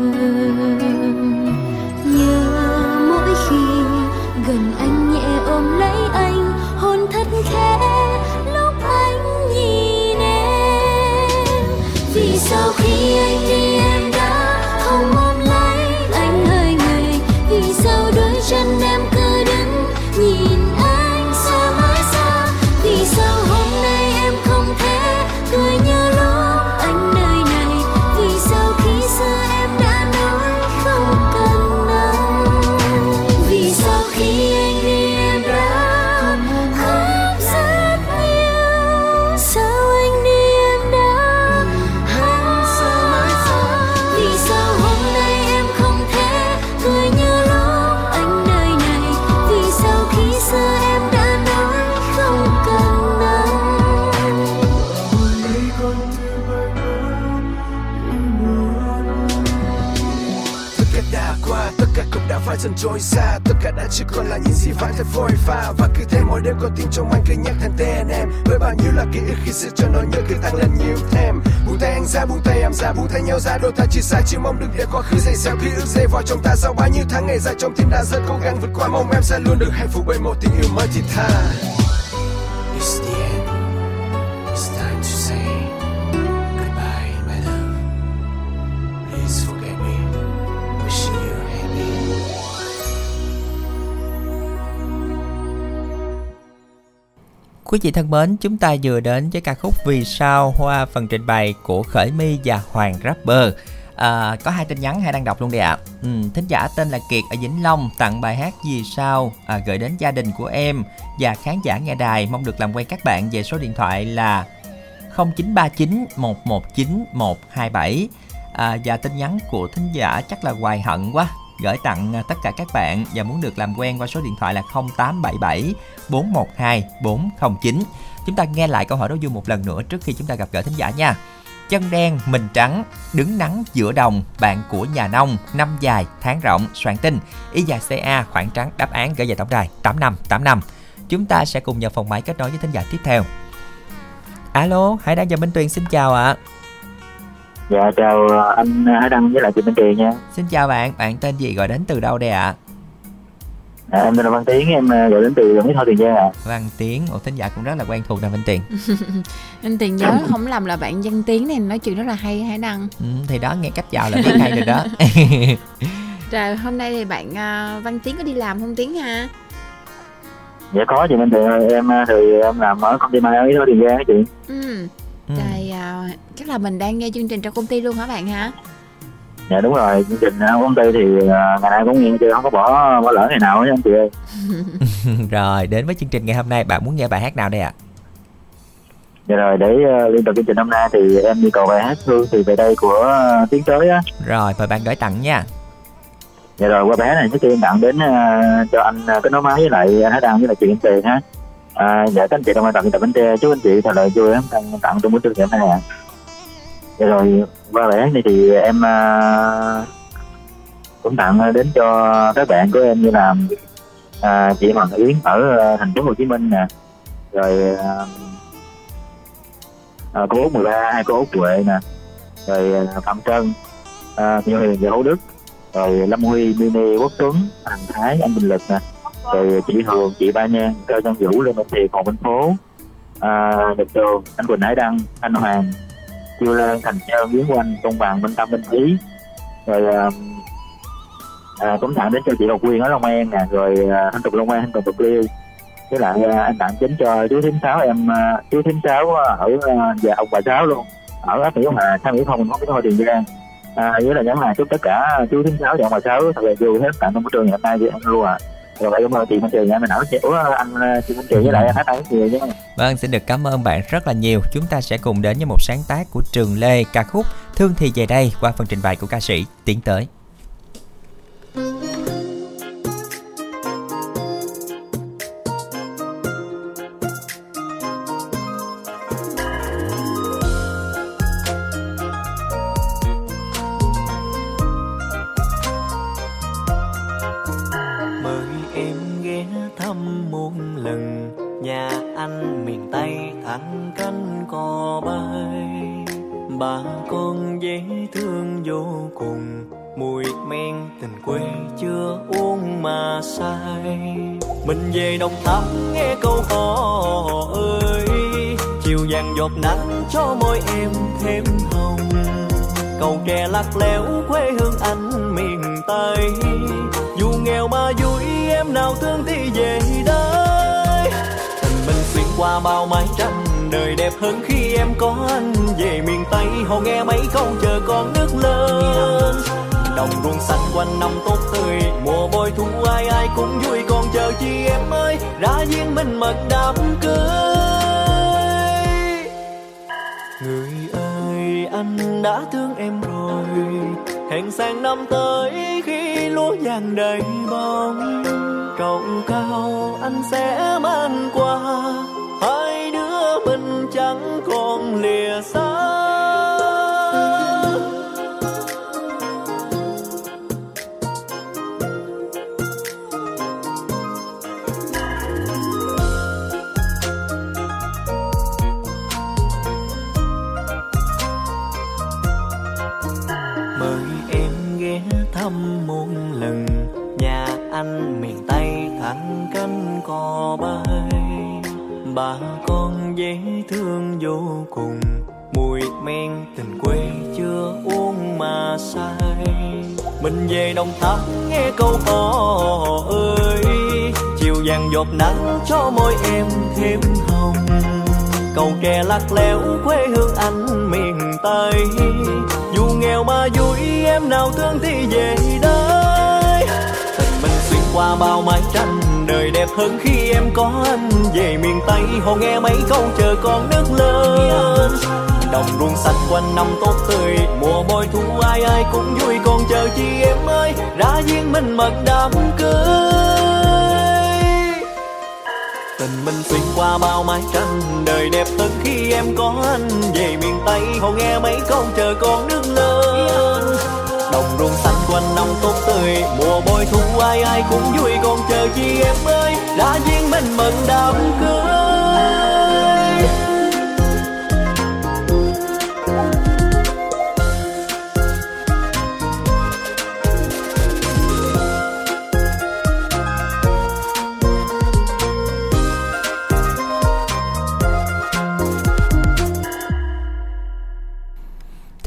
Dần trôi xa Tất cả đã chỉ còn là những gì phải thật vội pha. Và cứ thế mỗi đêm có tin trong anh cứ nhắc thêm tên em. Với bao nhiêu là ký ức khi xưa cho nó nhớ cứ tăng lên nhiều thêm. Buông tay anh ra, buông tay em ra, buông tay nhau ra Đôi ta chỉ xa chỉ mong được để quá khứ dày xéo ký ức dày vào trong ta Sau bao nhiêu tháng ngày dài trong tim đã rất cố gắng vượt qua. Mong em sẽ luôn được hạnh phúc bởi một tình yêu mới thì tha. Quý vị thân mến, chúng ta vừa đến với ca khúc Vì sao Hoa phần trình bày của Khởi My và Hoàng Rapper. À, có hai tin nhắn hay đang đọc luôn đi ạ. Ừ, thính giả tên là Kiệt ở Vĩnh Long tặng bài hát Vì sao à, gửi đến gia đình của em và khán giả nghe đài mong được làm quen các bạn về số điện thoại là 0939 119 127 à, và tin nhắn của thính giả chắc là hoài hận quá gửi tặng à, tất cả các bạn và muốn được làm quen qua số điện thoại là 0877 412 409. Chúng ta nghe lại câu hỏi đó vui một lần nữa trước khi chúng ta gặp gỡ thính giả nha. Chân đen, mình trắng, đứng nắng giữa đồng, bạn của nhà nông, năm dài, tháng rộng, soạn tinh, y dài CA, khoảng trắng, đáp án gửi về tổng đài 8585. Chúng ta sẽ cùng vào phòng máy kết nối với thính giả tiếp theo. Alo, Hải Đăng và Minh Tuyền xin chào ạ. Dạ chào anh Hải Đăng với lại chị Minh Tuyền nha. Xin chào bạn, bạn tên gì gọi đến từ đâu đây ạ? À, em tên là Văn Tiến, em à, gọi đến từ Mỹ Tho Tiền Giang ạ. Văn Tiến, một thính giả cũng rất là quen thuộc là Minh Tuyền. anh tiền nhớ không làm là bạn văn tiến này nói chuyện rất là hay hay đăng Ừ, thì đó nghe cách chào là biết hay rồi đó. rồi hôm nay thì bạn à, văn tiến có đi làm không tiến ha Dạ có chị Minh Tuyền ơi, em à, thì em làm ở công ty Mai ở Mỹ Tho Tiền Giang á chị. ừ rồi à, chắc là mình đang nghe chương trình trong công ty luôn hả bạn hả Dạ đúng rồi, chương trình ở công ty thì à, ngày nay cũng nghe chứ không có bỏ bỏ lỡ ngày nào hết anh chị ơi. rồi, đến với chương trình ngày hôm nay bạn muốn nghe bài hát nào đây ạ? Dạ rồi để à, liên tục chương trình hôm nay thì em đi cầu bài hát Hương thì về đây của à, Tiến tới á. Rồi, mời bạn gửi tặng nha. Dạ rồi qua bài hát này trước tiên tặng đến à, cho anh à, kết nối máy với lại anh Hải Đăng với lại chị Kim Tiền ha. À, dạ các anh chị đồng hành tặng tập bánh tre. Chúc anh chị thật là vui em tặng tặng trong buổi trưa ngày hôm nay ạ. Dạ rồi qua bài hát này thì em à, cũng tặng đến cho các bạn của em như là à, chị Hoàng Yến ở à, thành phố Hồ Chí Minh nè, rồi à, à, cô Út 13, hai cô Út Huệ nè, rồi à, Phạm Trân, à, Như Huyền và Hữu Đức, rồi Lâm Huy, Mini, Quốc Tuấn, Hoàng Thái, anh Bình Lực nè, rồi chị Hường, chị Ba Nhan, Cao Văn Vũ, Lê Minh Thiệt, Hồ Minh Phố, à, Nhật Trường, anh Quỳnh Hải Đăng, anh Hoàng, Chiêu Lan, Thành Trơn, Yến Quanh, Công Bằng, Minh Tâm, Minh Ý, rồi à, à, cũng tặng đến cho chị Ngọc Quyên ở Long An nè, rồi à, anh Tục Long An, anh Tục Bạc Liêu, với lại à, anh tặng chính cho chú thím sáu em à, chú thím sáu ở à, và ông bà sáu luôn ở ấp Mỹ Hòa, xã Mỹ Phong, thành phố Tiền Giang. À, với là nhắn là chúc tất cả chú thím sáu và ông bà sáu thật là vui hết tặng trong buổi trường ngày hôm nay với em luôn à rồi cảm ơn chị Minh Trường nha mình nói ủa ờ, anh ờ, chị Minh Trường với lại Hát Ái nhiều nha Vâng, xin được cảm ơn bạn rất là nhiều. Chúng ta sẽ cùng đến với một sáng tác của Trường Lê ca khúc Thương thì về đây qua phần trình bày của ca sĩ Tiến tới. Cho môi em thêm hồng. Cầu tre lắc léo quê hương anh miền tây. Dù nghèo mà vui, em nào thương thì về đây. Tình mình xuyên qua bao mái tranh, đời đẹp hơn khi em có anh. Về miền tây, họ nghe mấy câu chờ con nước lên. Đồng ruộng xanh quanh năm tốt tươi, mùa bội thu ai ai cũng vui. Còn chờ chi em ơi, ra duyên mình mật đám cưới người ơi, anh đã thương em rồi. Hẹn sang năm tới khi lúa vàng đầy bông. Trồng cao, anh sẽ mang qua. Hai bà con dễ thương vô cùng, mùi men tình quê chưa uống mà say. Mình về đồng tháp nghe câu hò ơi, chiều vàng giọt nắng cho môi em thêm hồng. Cầu kè lắc léo quê hương anh miền tây. Dù nghèo mà vui, em nào thương thì về đây. Tình mình xuyên qua bao mái tranh đời đẹp hơn khi em có anh. Về miền tây họ nghe mấy câu chờ con nước lớn. Đồng ruộng xanh quanh năm tốt tươi, mùa bội thu ai ai cũng vui. Còn chờ chi em ơi ra duyên mình mật đám cưới. Tình mình xuyên qua bao mái tranh, đời đẹp hơn khi em có anh. Về miền tây họ nghe mấy câu chờ con nước đồng ruộng xanh quanh năm tốt tươi. Mùa bội thu ai ai cũng vui còn chờ chi em ơi. Đã duyên mình mừng đám cưới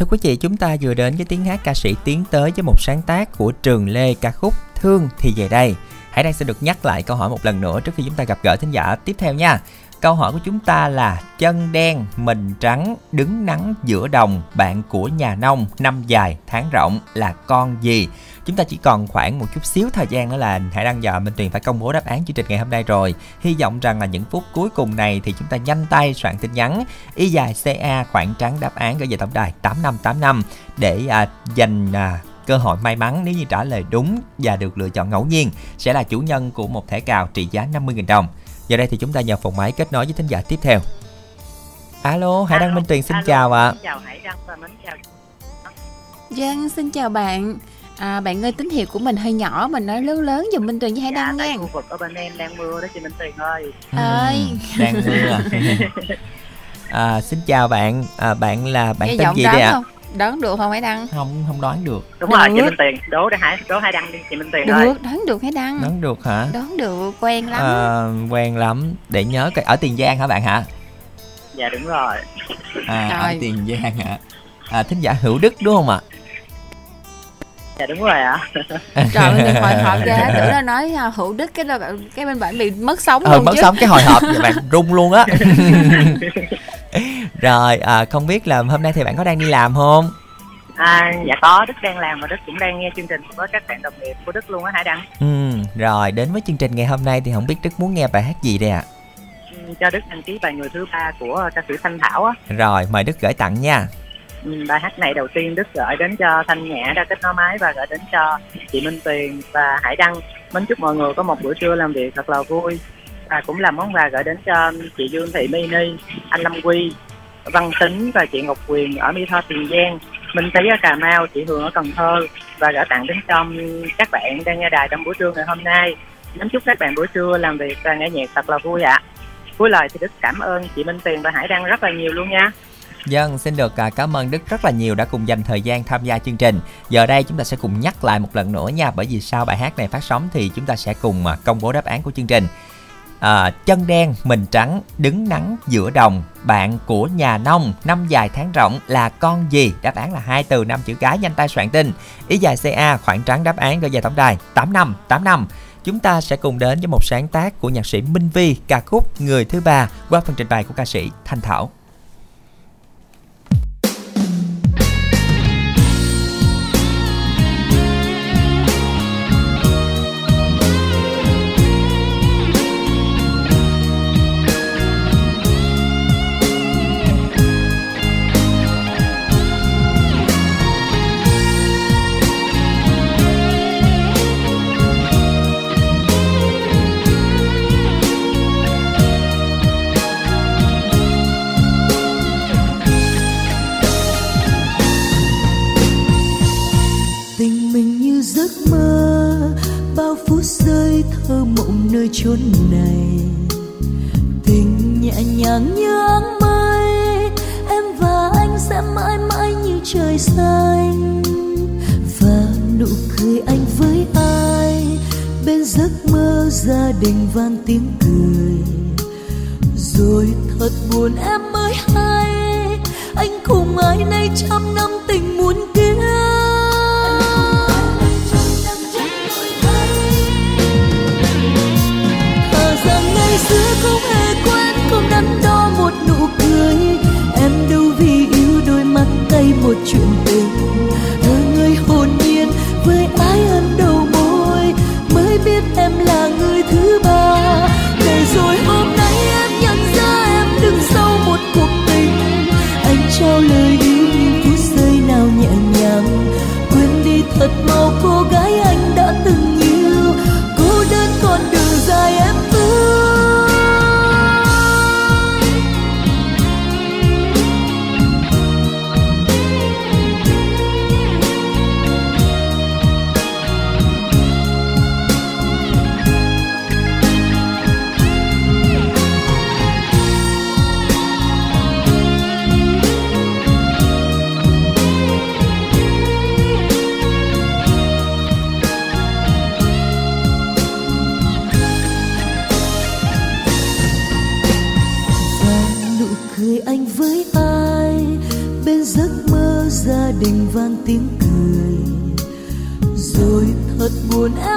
Thưa quý vị, chúng ta vừa đến với tiếng hát ca sĩ tiến tới với một sáng tác của Trường Lê ca khúc Thương thì về đây. Hãy đang xin được nhắc lại câu hỏi một lần nữa trước khi chúng ta gặp gỡ thính giả tiếp theo nha. Câu hỏi của chúng ta là chân đen, mình trắng, đứng nắng giữa đồng, bạn của nhà nông, năm dài, tháng rộng là con gì? Chúng ta chỉ còn khoảng một chút xíu thời gian nữa là Hải Đăng và Minh Tuyền phải công bố đáp án chương trình ngày hôm nay rồi. Hy vọng rằng là những phút cuối cùng này thì chúng ta nhanh tay soạn tin nhắn y dài CA khoảng trắng đáp án gửi về tổng đài 8585 để à, dành à, cơ hội may mắn nếu như trả lời đúng và được lựa chọn ngẫu nhiên sẽ là chủ nhân của một thẻ cào trị giá 50.000 đồng. Giờ đây thì chúng ta nhờ phòng máy kết nối với thính giả tiếp theo. Alo, Hải Đăng Minh Tuyền xin chào ạ. Xin chào Hải Đăng và Minh chào Giang xin chào bạn À, bạn ơi tín hiệu của mình hơi nhỏ mình nói lớn lớn dùm Minh Tuyền với Hải dạ, Đăng nha khu vực ở bên em đang mưa đó chị Minh Tuyền ơi ơi đang mưa. À, xin chào bạn, à, bạn là bạn Nghe tên gì đoán đây ạ? không đoán được không Hải Đăng Không, không đoán được. đúng rồi chị Được. Minh Tuyền đố để Hải đố Hải Đăng đi chị Minh Tuyền ơi được đoán được Hải Đăng Đoán được hả? đoán được quen lắm À, quen lắm. Để nhớ coi ở Tiền Giang hả bạn hả? dạ đúng rồi À, ở Rồi. Tiền Giang hả? À, thính giả Hữu Đức đúng không ạ? Dạ đúng rồi ạ trời ơi hồi hộp ra tưởng nó nói à, hữu đức cái đó cái bên bạn bị mất sống Ờ, luôn mất chứ sống cái hồi hộp vậy bạn rung luôn á. Rồi, à, không biết là hôm nay thì bạn có đang đi làm không? à, dạ có Đức đang làm và Đức cũng đang nghe chương trình với các bạn đồng nghiệp của Đức luôn á Hải Đăng Ừ, rồi đến với chương trình ngày hôm nay thì không biết Đức muốn nghe bài hát gì đây ạ? Ừ, cho Đức đăng ký bài người thứ ba của ca sĩ Thanh Thảo á Rồi, mời Đức gửi tặng nha. Bài hát này đầu tiên Đức gửi đến cho Thanh Nhã đã kết nối máy và gửi đến cho chị Minh Tuyền và Hải Đăng. Mến chúc mọi người có một buổi trưa làm việc thật là vui và cũng là món quà gửi đến cho chị Dương Thị Mini, anh Lâm Quy, Văn Tính và chị Ngọc Quyền ở Mỹ Tho Tiền Giang, Minh Tý ở Cà Mau, chị Hường ở Cần Thơ và gửi tặng đến cho các bạn đang nghe đài trong buổi trưa ngày hôm nay. Mến chúc các bạn buổi trưa làm việc và nghe nhạc thật là vui ạ. Cuối lời thì Đức cảm ơn chị Minh tiền và Hải Đăng rất là nhiều luôn nha. Dân xin được à, cảm ơn Đức rất là nhiều đã cùng dành thời gian tham gia chương trình. Giờ đây chúng ta sẽ cùng nhắc lại một lần nữa nha, bởi vì sau bài hát này phát sóng thì chúng ta sẽ cùng à, công bố đáp án của chương trình. À, chân đen, mình trắng, đứng nắng giữa đồng, bạn của nhà nông, năm dài tháng rộng là con gì? Đáp án là hai từ năm chữ cái, nhanh tay soạn tin. Ý dài CA, khoảng trắng đáp án gửi về tổng đài 8585. Chúng ta sẽ cùng đến với một sáng tác của nhạc sĩ Minh Vi, ca khúc Người thứ ba qua phần trình bày của ca sĩ Thanh Thảo. Giấc mơ, bao phút rơi thơ mộng nơi chốn này tình nhẹ nhàng như áng mây, em và anh sẽ mãi mãi như trời xanh và nụ cười anh với ai, bên giấc mơ gia đình vang tiếng cười rồi thật buồn em mới hay, anh cùng ai nay trăm năm tình muốn. ngày xưa không hề quên không đắn đo một nụ cười. Em đâu vì yêu đôi mắt tay một chuyện tình. Thơ người hồn nhiên với ai ân đầu môi, mới biết em là người thứ ba. Để rồi hôm nay em nhận ra em đứng sau một cuộc tình. Anh trao lời yêu những phút giây nào nhẹ nhàng, quên đi thật mau cô gái tiếng cười. Rồi thật buồn em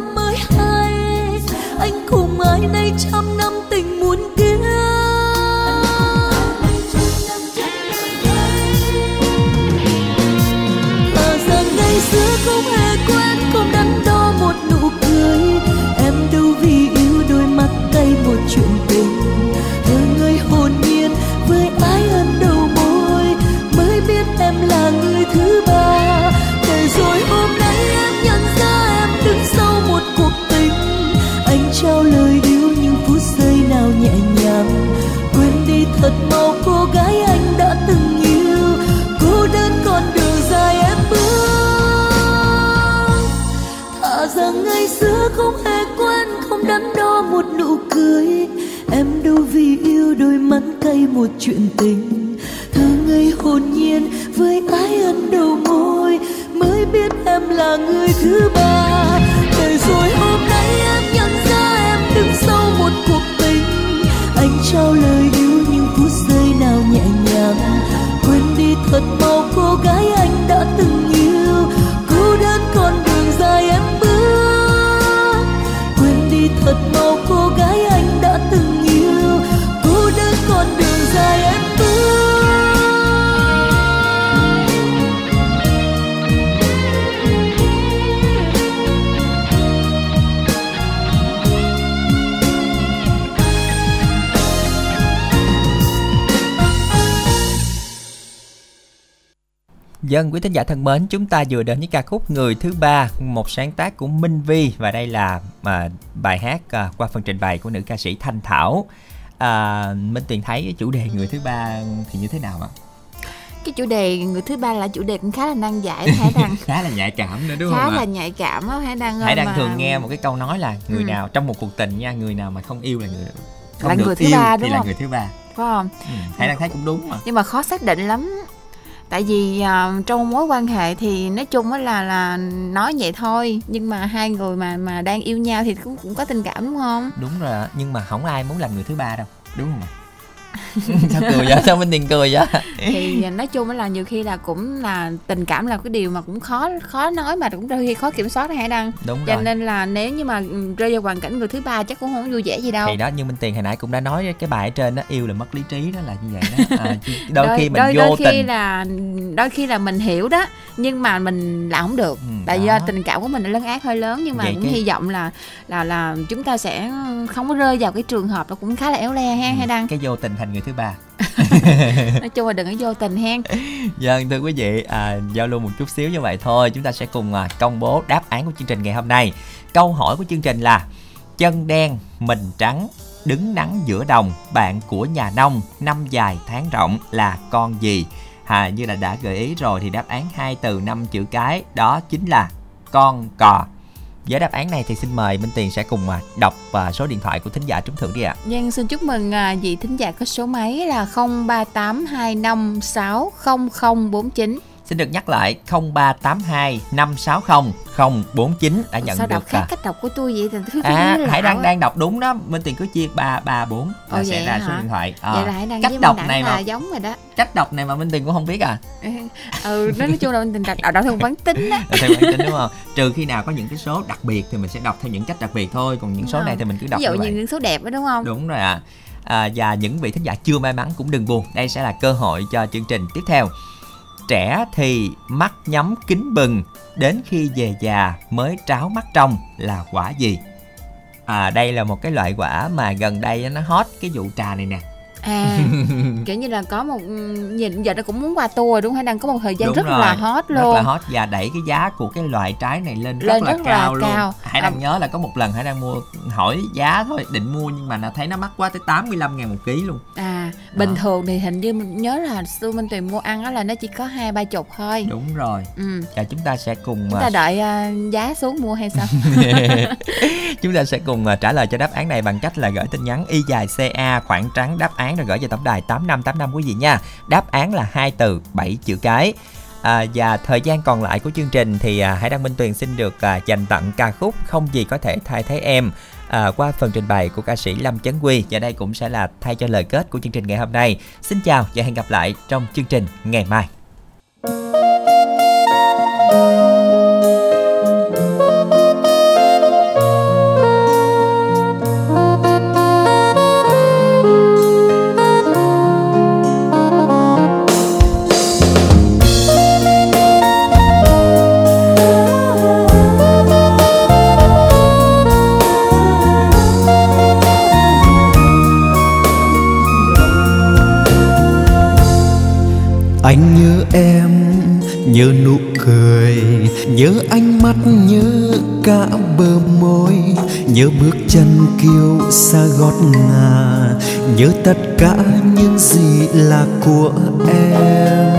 một cuộc tình. Anh trao lời yêu những phút giây nào nhẹ nhàng, quên đi thật mau cô Dân quý thính giả thân mến, chúng ta vừa đến với ca khúc Người thứ ba, một sáng tác của Minh Vi và đây là mà bài hát à, qua phần trình bày của nữ ca sĩ Thanh Thảo. À, Minh Tuyền thấy chủ đề người thứ ba thì như thế nào ạ? cái chủ đề người thứ ba là chủ đề cũng khá là nan giải Hải Đăng khá là nhạy cảm nữa đúng khá không là ạ? nhạy cảm á Hải Đăng Hải đang mà- thường nghe một cái câu nói là người Ừ. nào trong một cuộc tình nha, người nào mà không yêu là người không Là được người thứ yêu ba, thì đúng là không? người thứ ba. phải không Ừ, Hải đang thấy cũng đúng mà. nhưng mà khó xác định lắm tại vì uh, trong mối quan hệ thì nói chung á là là nói vậy thôi nhưng mà hai người mà mà đang yêu nhau thì cũng cũng có tình cảm đúng không Đúng rồi, nhưng mà không ai muốn làm người thứ ba đâu, đúng không ạ? sao cười vậy? Sao Minh Tuyền cười vậy? thì à, nói chung là nhiều khi là cũng là tình cảm là cái điều mà cũng khó khó nói mà cũng đôi khi khó kiểm soát Hải Đăng Đúng cho rồi. nên là nếu như mà ừ, rơi vào hoàn cảnh người thứ ba chắc cũng không vui vẻ gì đâu thì đó như minh tiền hồi nãy cũng đã nói cái bài ở trên đó yêu là mất lý trí đó là như vậy đó à, chứ đôi, khi mình đôi, vô đôi khi tình là đôi khi là mình hiểu đó nhưng mà mình làm không được tại đó. do tình cảm của mình nó lấn át hơi lớn nhưng mà Vậy cũng cái- hy vọng là là là chúng ta sẽ không có rơi vào cái trường hợp nó cũng khá là éo le ha hay đăng cái vô tình thành người thứ ba. Nói chung là đừng có vô tình hen. Vâng thưa quý vị à, giao lưu một chút xíu như vậy thôi chúng ta sẽ cùng à, công bố đáp án của chương trình ngày hôm nay. Câu hỏi của chương trình là chân đen mình trắng đứng nắng giữa đồng bạn của nhà nông năm dài tháng rộng là con gì? À, như là đã gợi ý rồi thì đáp án hai từ năm chữ cái đó chính là con cò với đáp án này thì xin mời Minh Tiền sẽ cùng à, đọc và số điện thoại của thính giả trúng thưởng đi ạ. Dân xin chúc mừng à, vị thính giả có số máy là 0382560049 Xin được nhắc lại 0382 560 049 đã nhận Sao được đọc khác à, cách đọc của tôi vậy thì thứ À, Hải đang đang đọc đúng đó, Minh Tiền cứ chia 3 3 4 là Ồ, sẽ ra hả? số điện thoại. À, Vậy là Hải đang cách đọc Minh này là mà giống rồi đó cách đọc này mà Minh Tiền cũng không biết à. ừ nói nói chung là mình tình đọc đọc theo quán tính đó Theo bản tính đúng không? Trừ khi nào có những cái số đặc biệt thì mình sẽ đọc theo những cách đặc biệt thôi, còn những Đúng số này rồi. thì mình cứ đọc ví dụ như những số đẹp đó đúng không Đúng rồi ạ. À, và những vị thính giả chưa may mắn cũng đừng buồn, đây sẽ là cơ hội cho chương trình tiếp theo. Trẻ thì mắt nhắm kính bừng, đến khi về già mới tráo mắt trong là quả gì? À đây là một cái loại quả mà gần đây nó hot cái vụ trà này nè à kiểu như là có một nhìn giờ nó cũng muốn qua tour đúng không đang có một thời gian Đúng rất rồi, là hot luôn Rất là hot và đẩy cái giá của cái loại trái này lên, Lên rất là rất là cao luôn. cao. Hải đang nhớ là có một lần Hải đang mua hỏi giá thôi, định mua nhưng mà nó thấy nó mắc quá tới 85 ngàn một ký luôn. à bình thường thì hình như mình nhớ là xưa minh tuyền mua ăn đó là nó chỉ có hai ba chục thôi Đúng rồi. ừ Và chúng ta sẽ cùng chúng à, ta đợi à, giá xuống mua hay sao Chúng ta sẽ cùng à, trả lời cho đáp án này bằng cách là gửi tin nhắn y dài CA khoảng trắng đáp án rồi gửi về tổng đài 8585 quý vị nha. Đáp án là hai từ 7 chữ cái. À, và thời gian còn lại của chương trình thì à, Hải Đăng Minh Tuyền xin được à, dành tặng ca khúc Không gì có thể thay thế em à, qua phần trình bày của ca sĩ Lâm Chấn Quy và đây cũng sẽ là thay cho lời kết của chương trình ngày hôm nay. Xin chào và hẹn gặp lại trong chương trình ngày mai. anh nhớ em, nhớ nụ cười, nhớ ánh mắt, nhớ cả bờ môi, nhớ bước chân kiêu xa gót ngà, nhớ tất cả những gì là của em.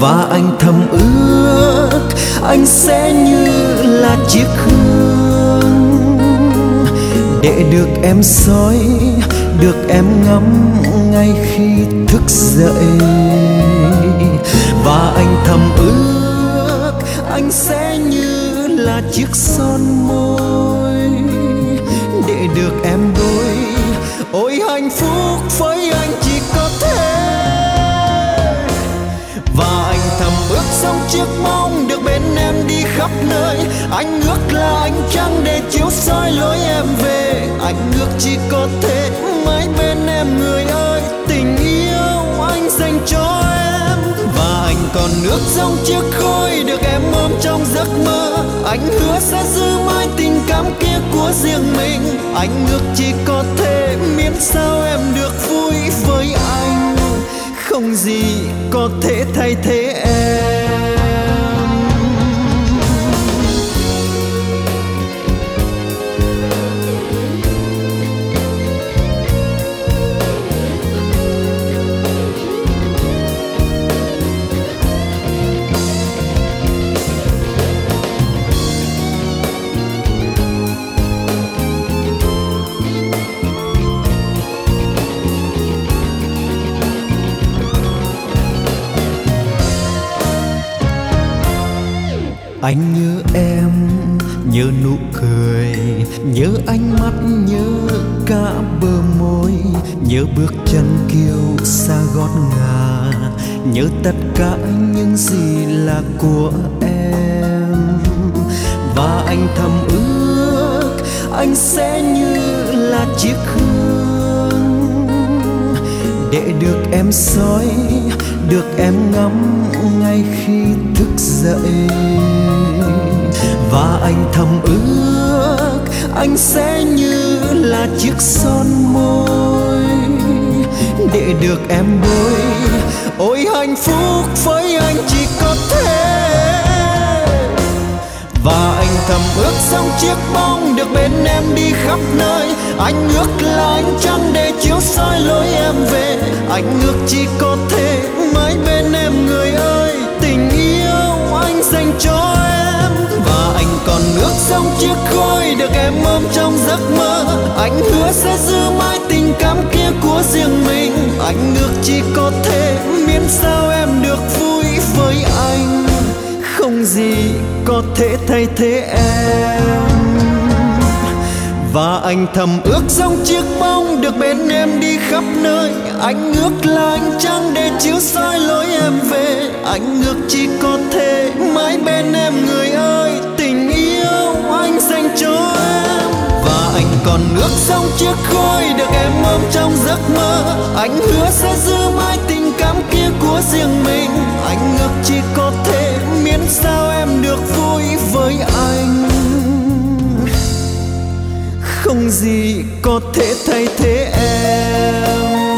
Và anh thầm ước, anh sẽ như là chiếc hương để được em soi được em ngắm ngay khi thức dậy. Và anh thầm ước anh sẽ như là chiếc son môi để được em đôi. Ôi hạnh phúc với anh chỉ có thế. Và anh thầm ước sống chiếc mong được bên em đi khắp nơi. Anh ước là anh trăng để chiếu soi lối em về. Anh ước chỉ có thể mãi bên em, người ơi, tình yêu anh dành cho em. Và anh còn ước giống chiếc khôi được em ôm trong giấc mơ. Anh hứa sẽ giữ mãi tình cảm kia của riêng mình. Anh ước chỉ có thể miễn sao em được vui với anh không gì có thể thay thế em. Nhớ tất cả những gì là của em. Và anh thầm ước anh sẽ như là chiếc hương để được em soi, được em ngắm ngay khi thức dậy. Và anh thầm ước anh sẽ như là chiếc son môi. Để được em bôi, ôi hạnh phúc với anh chỉ có thế. Và anh thầm ước sống chiếc bóng được bên em đi khắp nơi. Anh ước là anh trăng để chiếu soi lối em về. Anh ước chỉ có thể mãi bên em người ơi. Nước sông ước sống chiếc khói được em ôm trong giấc mơ. Anh hứa sẽ giữ mãi tình cảm kia của riêng mình. Anh ước chỉ có thể miễn sao em được vui với anh. Không gì có thể thay thế em. Và anh thầm ước giống chiếc bóng được bên em đi khắp nơi. Anh ước là anh trăng để chiếu soi lối em về. Anh ước chỉ có thể mãi bên em người và anh còn ước giống được em ôm trong giấc mơ. Anh hứa sẽ giữ mãi tình cảm kia của riêng mình. Anh ước chỉ có thể miễn sao em được vui với anh. Không gì có thể thay thế em.